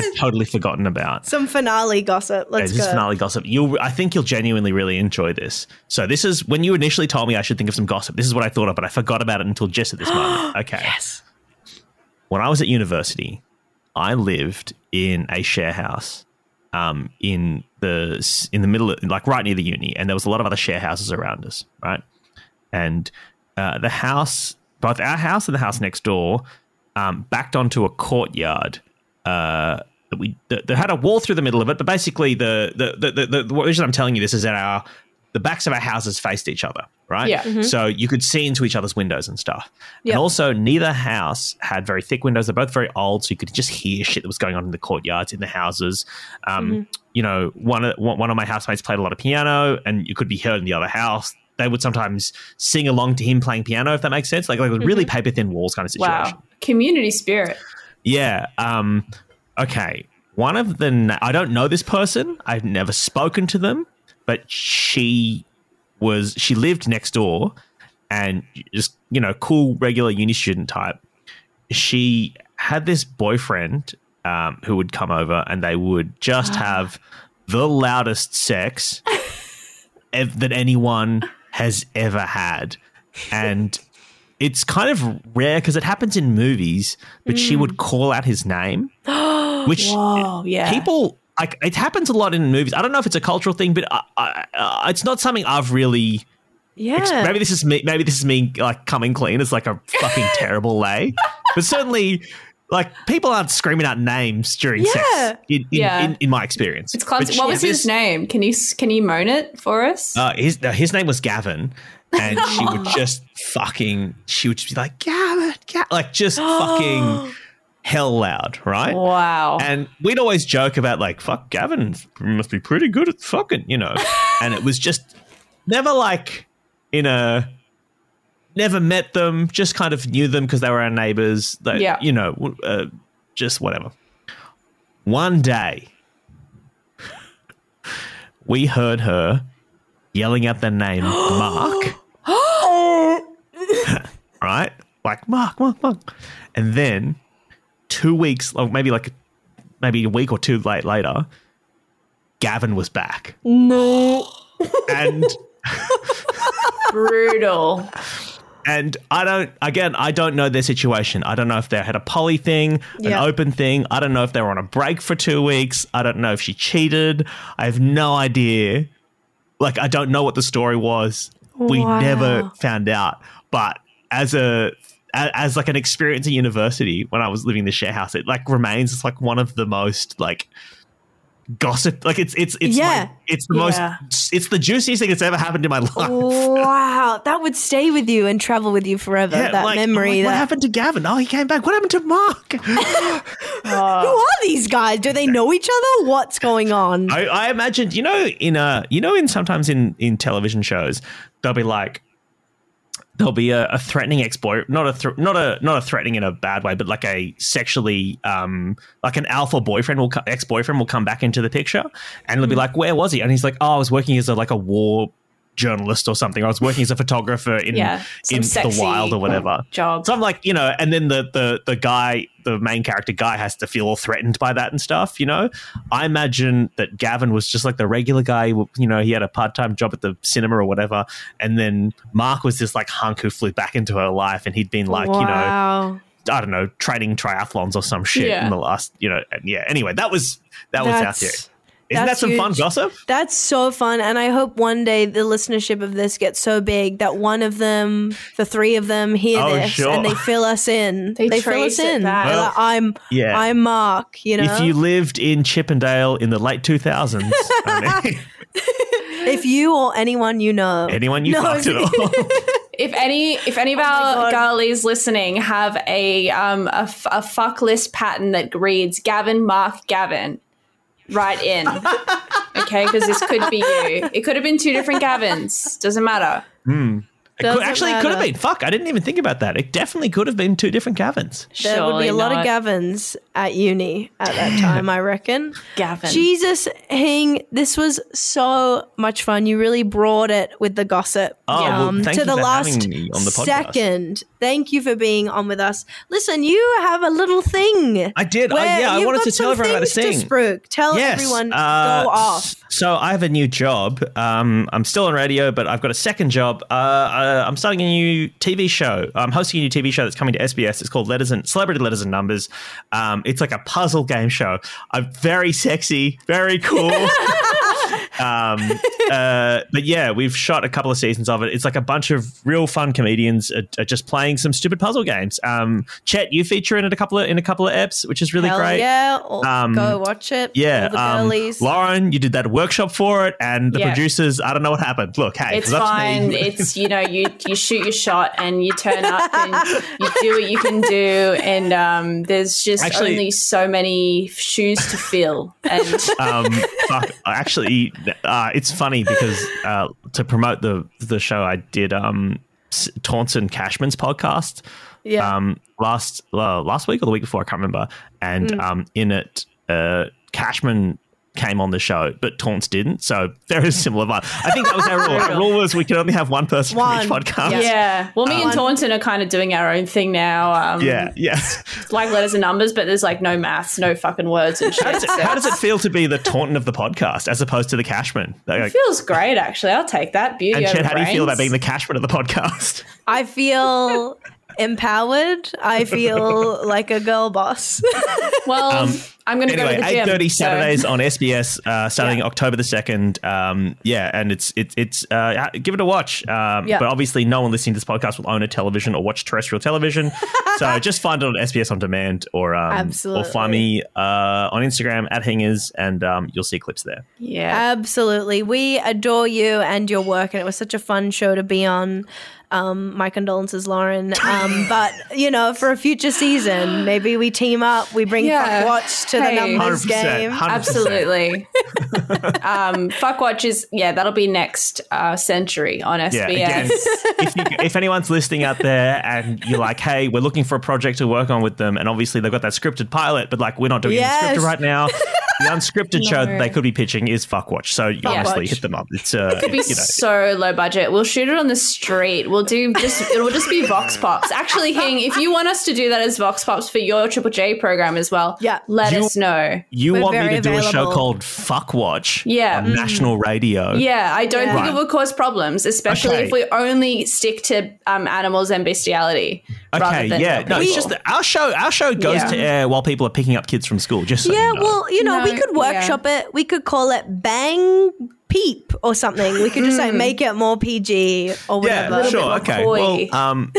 actually I'd totally forgotten about? Some finale gossip. Yeah, Let's this is go. finale gossip. You'll, I think you'll genuinely really enjoy this. So this is when you initially told me I should think of some gossip. This is what I thought of, but I forgot about it until just at this moment. Okay. Yes. When I was at university, I lived in a share house um, in the in the middle, of, like right near the uni, and there was a lot of other share houses around us, right? And uh, the house, both our house and the house next door, um, backed onto a courtyard. Uh, that we that, that had a wall through the middle of it, but basically the the the, the, the, reason I'm telling you this is that our the backs of our houses faced each other, right? Yeah. So you could see into each other's windows and stuff. Yep. And also, neither house had very thick windows. They're both very old, so you could just hear shit that was going on in the courtyards, in the houses. Um, You know, one of one one of my housemates played a lot of piano, and you could be heard in the other house. They would sometimes sing along to him playing piano, if that makes sense. Like, like really paper thin walls kind of situation. Wow. Community spirit. Yeah. Um, okay. One of the na- I don't know this person. I've never spoken to them, but she was she lived next door, and just you know, cool regular uni student type. She had this boyfriend um, who would come over, and they would just have the loudest sex ev- that anyone has ever had, and it's kind of rare because it happens in movies, but she would call out his name, which Whoa, yeah. people like. It happens a lot in movies. I don't know if it's a cultural thing, but I, I, uh, it's not something I've really. Yeah. Maybe this is me. Maybe this is me like coming clean. It's like a fucking terrible lay, but certainly. Like people aren't screaming out names during Yeah. sex. In, in, Yeah. in, in my experience, It's classic. What was his name? Can you can you moan it for us? uh, his uh, his name was Gavin, and she would just fucking. She would just be like Gavin, Ga-, like just fucking hell loud, right? wow. And we'd always joke about like, "Fuck, Gavin must be pretty good at fucking," you know. and it was just never like in a. Never met them, just kind of knew them because they were our neighbors. That, Yeah. You know, uh, just whatever. One day, we heard her yelling out the name Mark. right? Like Mark, Mark, Mark. And then two weeks, or maybe like maybe a week or two late later, Gavin was back. no. And Brutal. and I don't again, I don't know their situation. I don't know if they had a poly thing, Yeah. an open thing. I don't know if they were on a break for two weeks. I don't know if she cheated. I have no idea. Like I don't know what the story was. We Wow. never found out. But as a a- as like an experience at university when I was living in the share house, it like remains it's like one of the most like gossip like it's it's it's Yeah. like, it's the Yeah. most it's the juiciest thing that's ever happened in my life. wow. That would stay with you and travel with you forever. that like, memory. Like, what happened to Gavin? Oh, he came back. What happened to Mark? Who are these guys? Do they know each other? What's going on? I, I imagined, you know, in a, you know, in sometimes in in television shows, they'll be like, there'll be a, a threatening ex boy, not a thr not a not a threatening in a bad way, but like a sexually, um, like an alpha boyfriend will ex boyfriend will come back into the picture, and it'll be like, where was he? And he's like, oh, I was working as a like a war journalist or something. I was working as a photographer in Yeah, in the wild or whatever. job. So I'm like, you know, and then the the the guy, the main character guy, has to feel all threatened by that and stuff. You know, I imagine that Gavin was just like the regular guy. You know, he had a part time job at the cinema or whatever, and then Mark was this like hunk who flew back into her life, and he'd been like, you know. I don't know, training triathlons or some shit Yeah. in the last, you know, yeah. Anyway, that was that was out there. That's Isn't That's that some fun gossip? That's so fun. And I hope one day the listenership of this gets so big that one of them, the three of them hear Oh, this sure. and they fill us in. They They, fill us in. Well, like, I'm yeah. I'm Mark, you know. If you lived in Chippendale in the late 2000s, I mean, if you or anyone you know anyone you knows- fucked at all. If any, if any of Oh our God. girlies listening have a um a, f- a fuck list pattern that reads Gavin, Mark, Gavin, write in. okay, because this could be you. It could have been two different Gavins. Doesn't matter. It could, Doesn't actually, it could have been. Fuck, I didn't even think about that. It definitely could have been two different Gavins. there would be Surely a lot not. of Gavins at uni at that time, I reckon. Gavin. Jesus, Hing, this was so much fun. You really brought it with the gossip. Oh, well, thank to you the for last having me on the podcast. second. Thank you for being on with us. Listen, you have a little thing. I did. I- yeah, I wanted to tell everyone how to things sing. spruik. Tell Yes. everyone uh, go off. So I have a new job. Um, I'm still on radio, but I've got a second job. Uh, uh, I'm starting a new TV show. I'm hosting a new TV show that's coming to SBS. It's called Letters and Celebrity Letters and Numbers. Um, it's like a puzzle game show. I'm very sexy, very cool. um, uh, but yeah, we've shot a couple of seasons of it. It's like a bunch of real fun comedians are, are just playing some stupid puzzle games. Um, Chet, you feature in it a couple of in a couple of eps, which is really Hell great. yeah. Um, go watch it. Yeah, um. Lauren, you did that workshop for it, and the Yeah. producers. I don't know what happened. Look, hey, It's fine. me. It's you know you you shoot your shot and you turn up and you do what you can do and um, there's just Actually- only so many shoes to fill and um, fuck, actually, uh, it's funny because uh, to promote the the show, I did um, Taunton Cashman's podcast. Yeah. Um, last uh, last week or the week before, I can't remember. And Mm. um, in it, uh, Cashman came on the show, but Taunts didn't. So there is similar vibe. I think that was our rule. Our rule was we could only have one person from each One. podcast. Yeah. yeah. Well, me and Taunton are kind of doing our own thing now. Um, Yeah, yeah. like letters and numbers, but there's like no maths, no fucking words and shit. How does, it, how does it feel to be the Taunton of the podcast as opposed to the Cashman? Like, it feels great actually. I'll take that. Beauty and over Chet, how do you feel about being the Cashman of the podcast? I feel empowered. I feel like a girl boss. Well, I'm going to Um, Anyway, go to the eight gym. thirty so- Saturdays on SBS, uh, starting Yeah. October the second. Um, yeah, and it's it's it's uh, give it a watch. Um, Yeah. But obviously, no one listening to this podcast will own a television or watch terrestrial television, so just find it on SBS on demand or um, or find me uh, on Instagram at Hingers, and um, you'll see clips there. Yeah. Absolutely. We adore you and your work, and it was such a fun show to be on. Um, my condolences, Lauren. Um, but you know, for a future season, maybe we team up. We bring Yeah. Fuck Watch to the numbers 100%, game. 100%. Absolutely. um, fuck watch is yeah, that'll be next uh, century on SBS. Yeah, again, if, you, if anyone's listening out there and you're like, hey, we're looking for a project to work on with them, and obviously they've got that scripted pilot, but like we're not doing Yes. any scripted right now. The unscripted show that they could be pitching is Fuckwatch. So you honestly Watch. hit them up. It's uh, It'll be you know, so low budget. We'll shoot it on the street. We'll do just it'll just be Vox Pops. Actually, Hing, if you want us to do that as Vox Pops for your Triple J program as well, Yeah. let You- us know. you We're want me very to do a show called Fuck Watch? Yeah. on national radio. Yeah, I don't Yeah. think Right. it would cause problems, especially Okay. if we only stick to um, animals and bestiality. rather Okay, than yeah. help No, it's just that our show. Our show goes Yeah. to air while people are picking up kids from school. Just so Yeah, you know. well, you know, we could workshop it. We could call it Bang Peep or something. We could just like make it more PG or whatever. yeah, whatever. sure. Okay. coy. Well, um,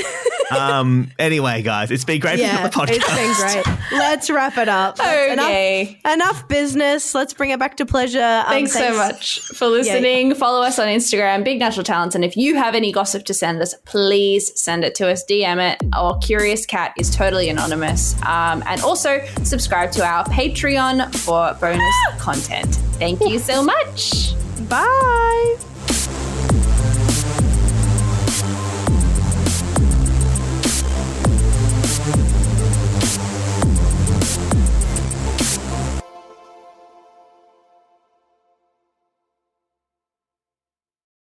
um. Anyway, guys, it's been great being Yeah, on the podcast. it's been great. Let's wrap it up. Okay. Enough, enough business. Let's bring it back to pleasure. Um, Thanks, so much for listening. Follow us on Instagram, Big Natural Talents. And if you have any gossip to send us, please send it to us, DM it. Our Curious Cat is totally anonymous. Um, and also subscribe to our Patreon for bonus content. Thank you so much. Bye.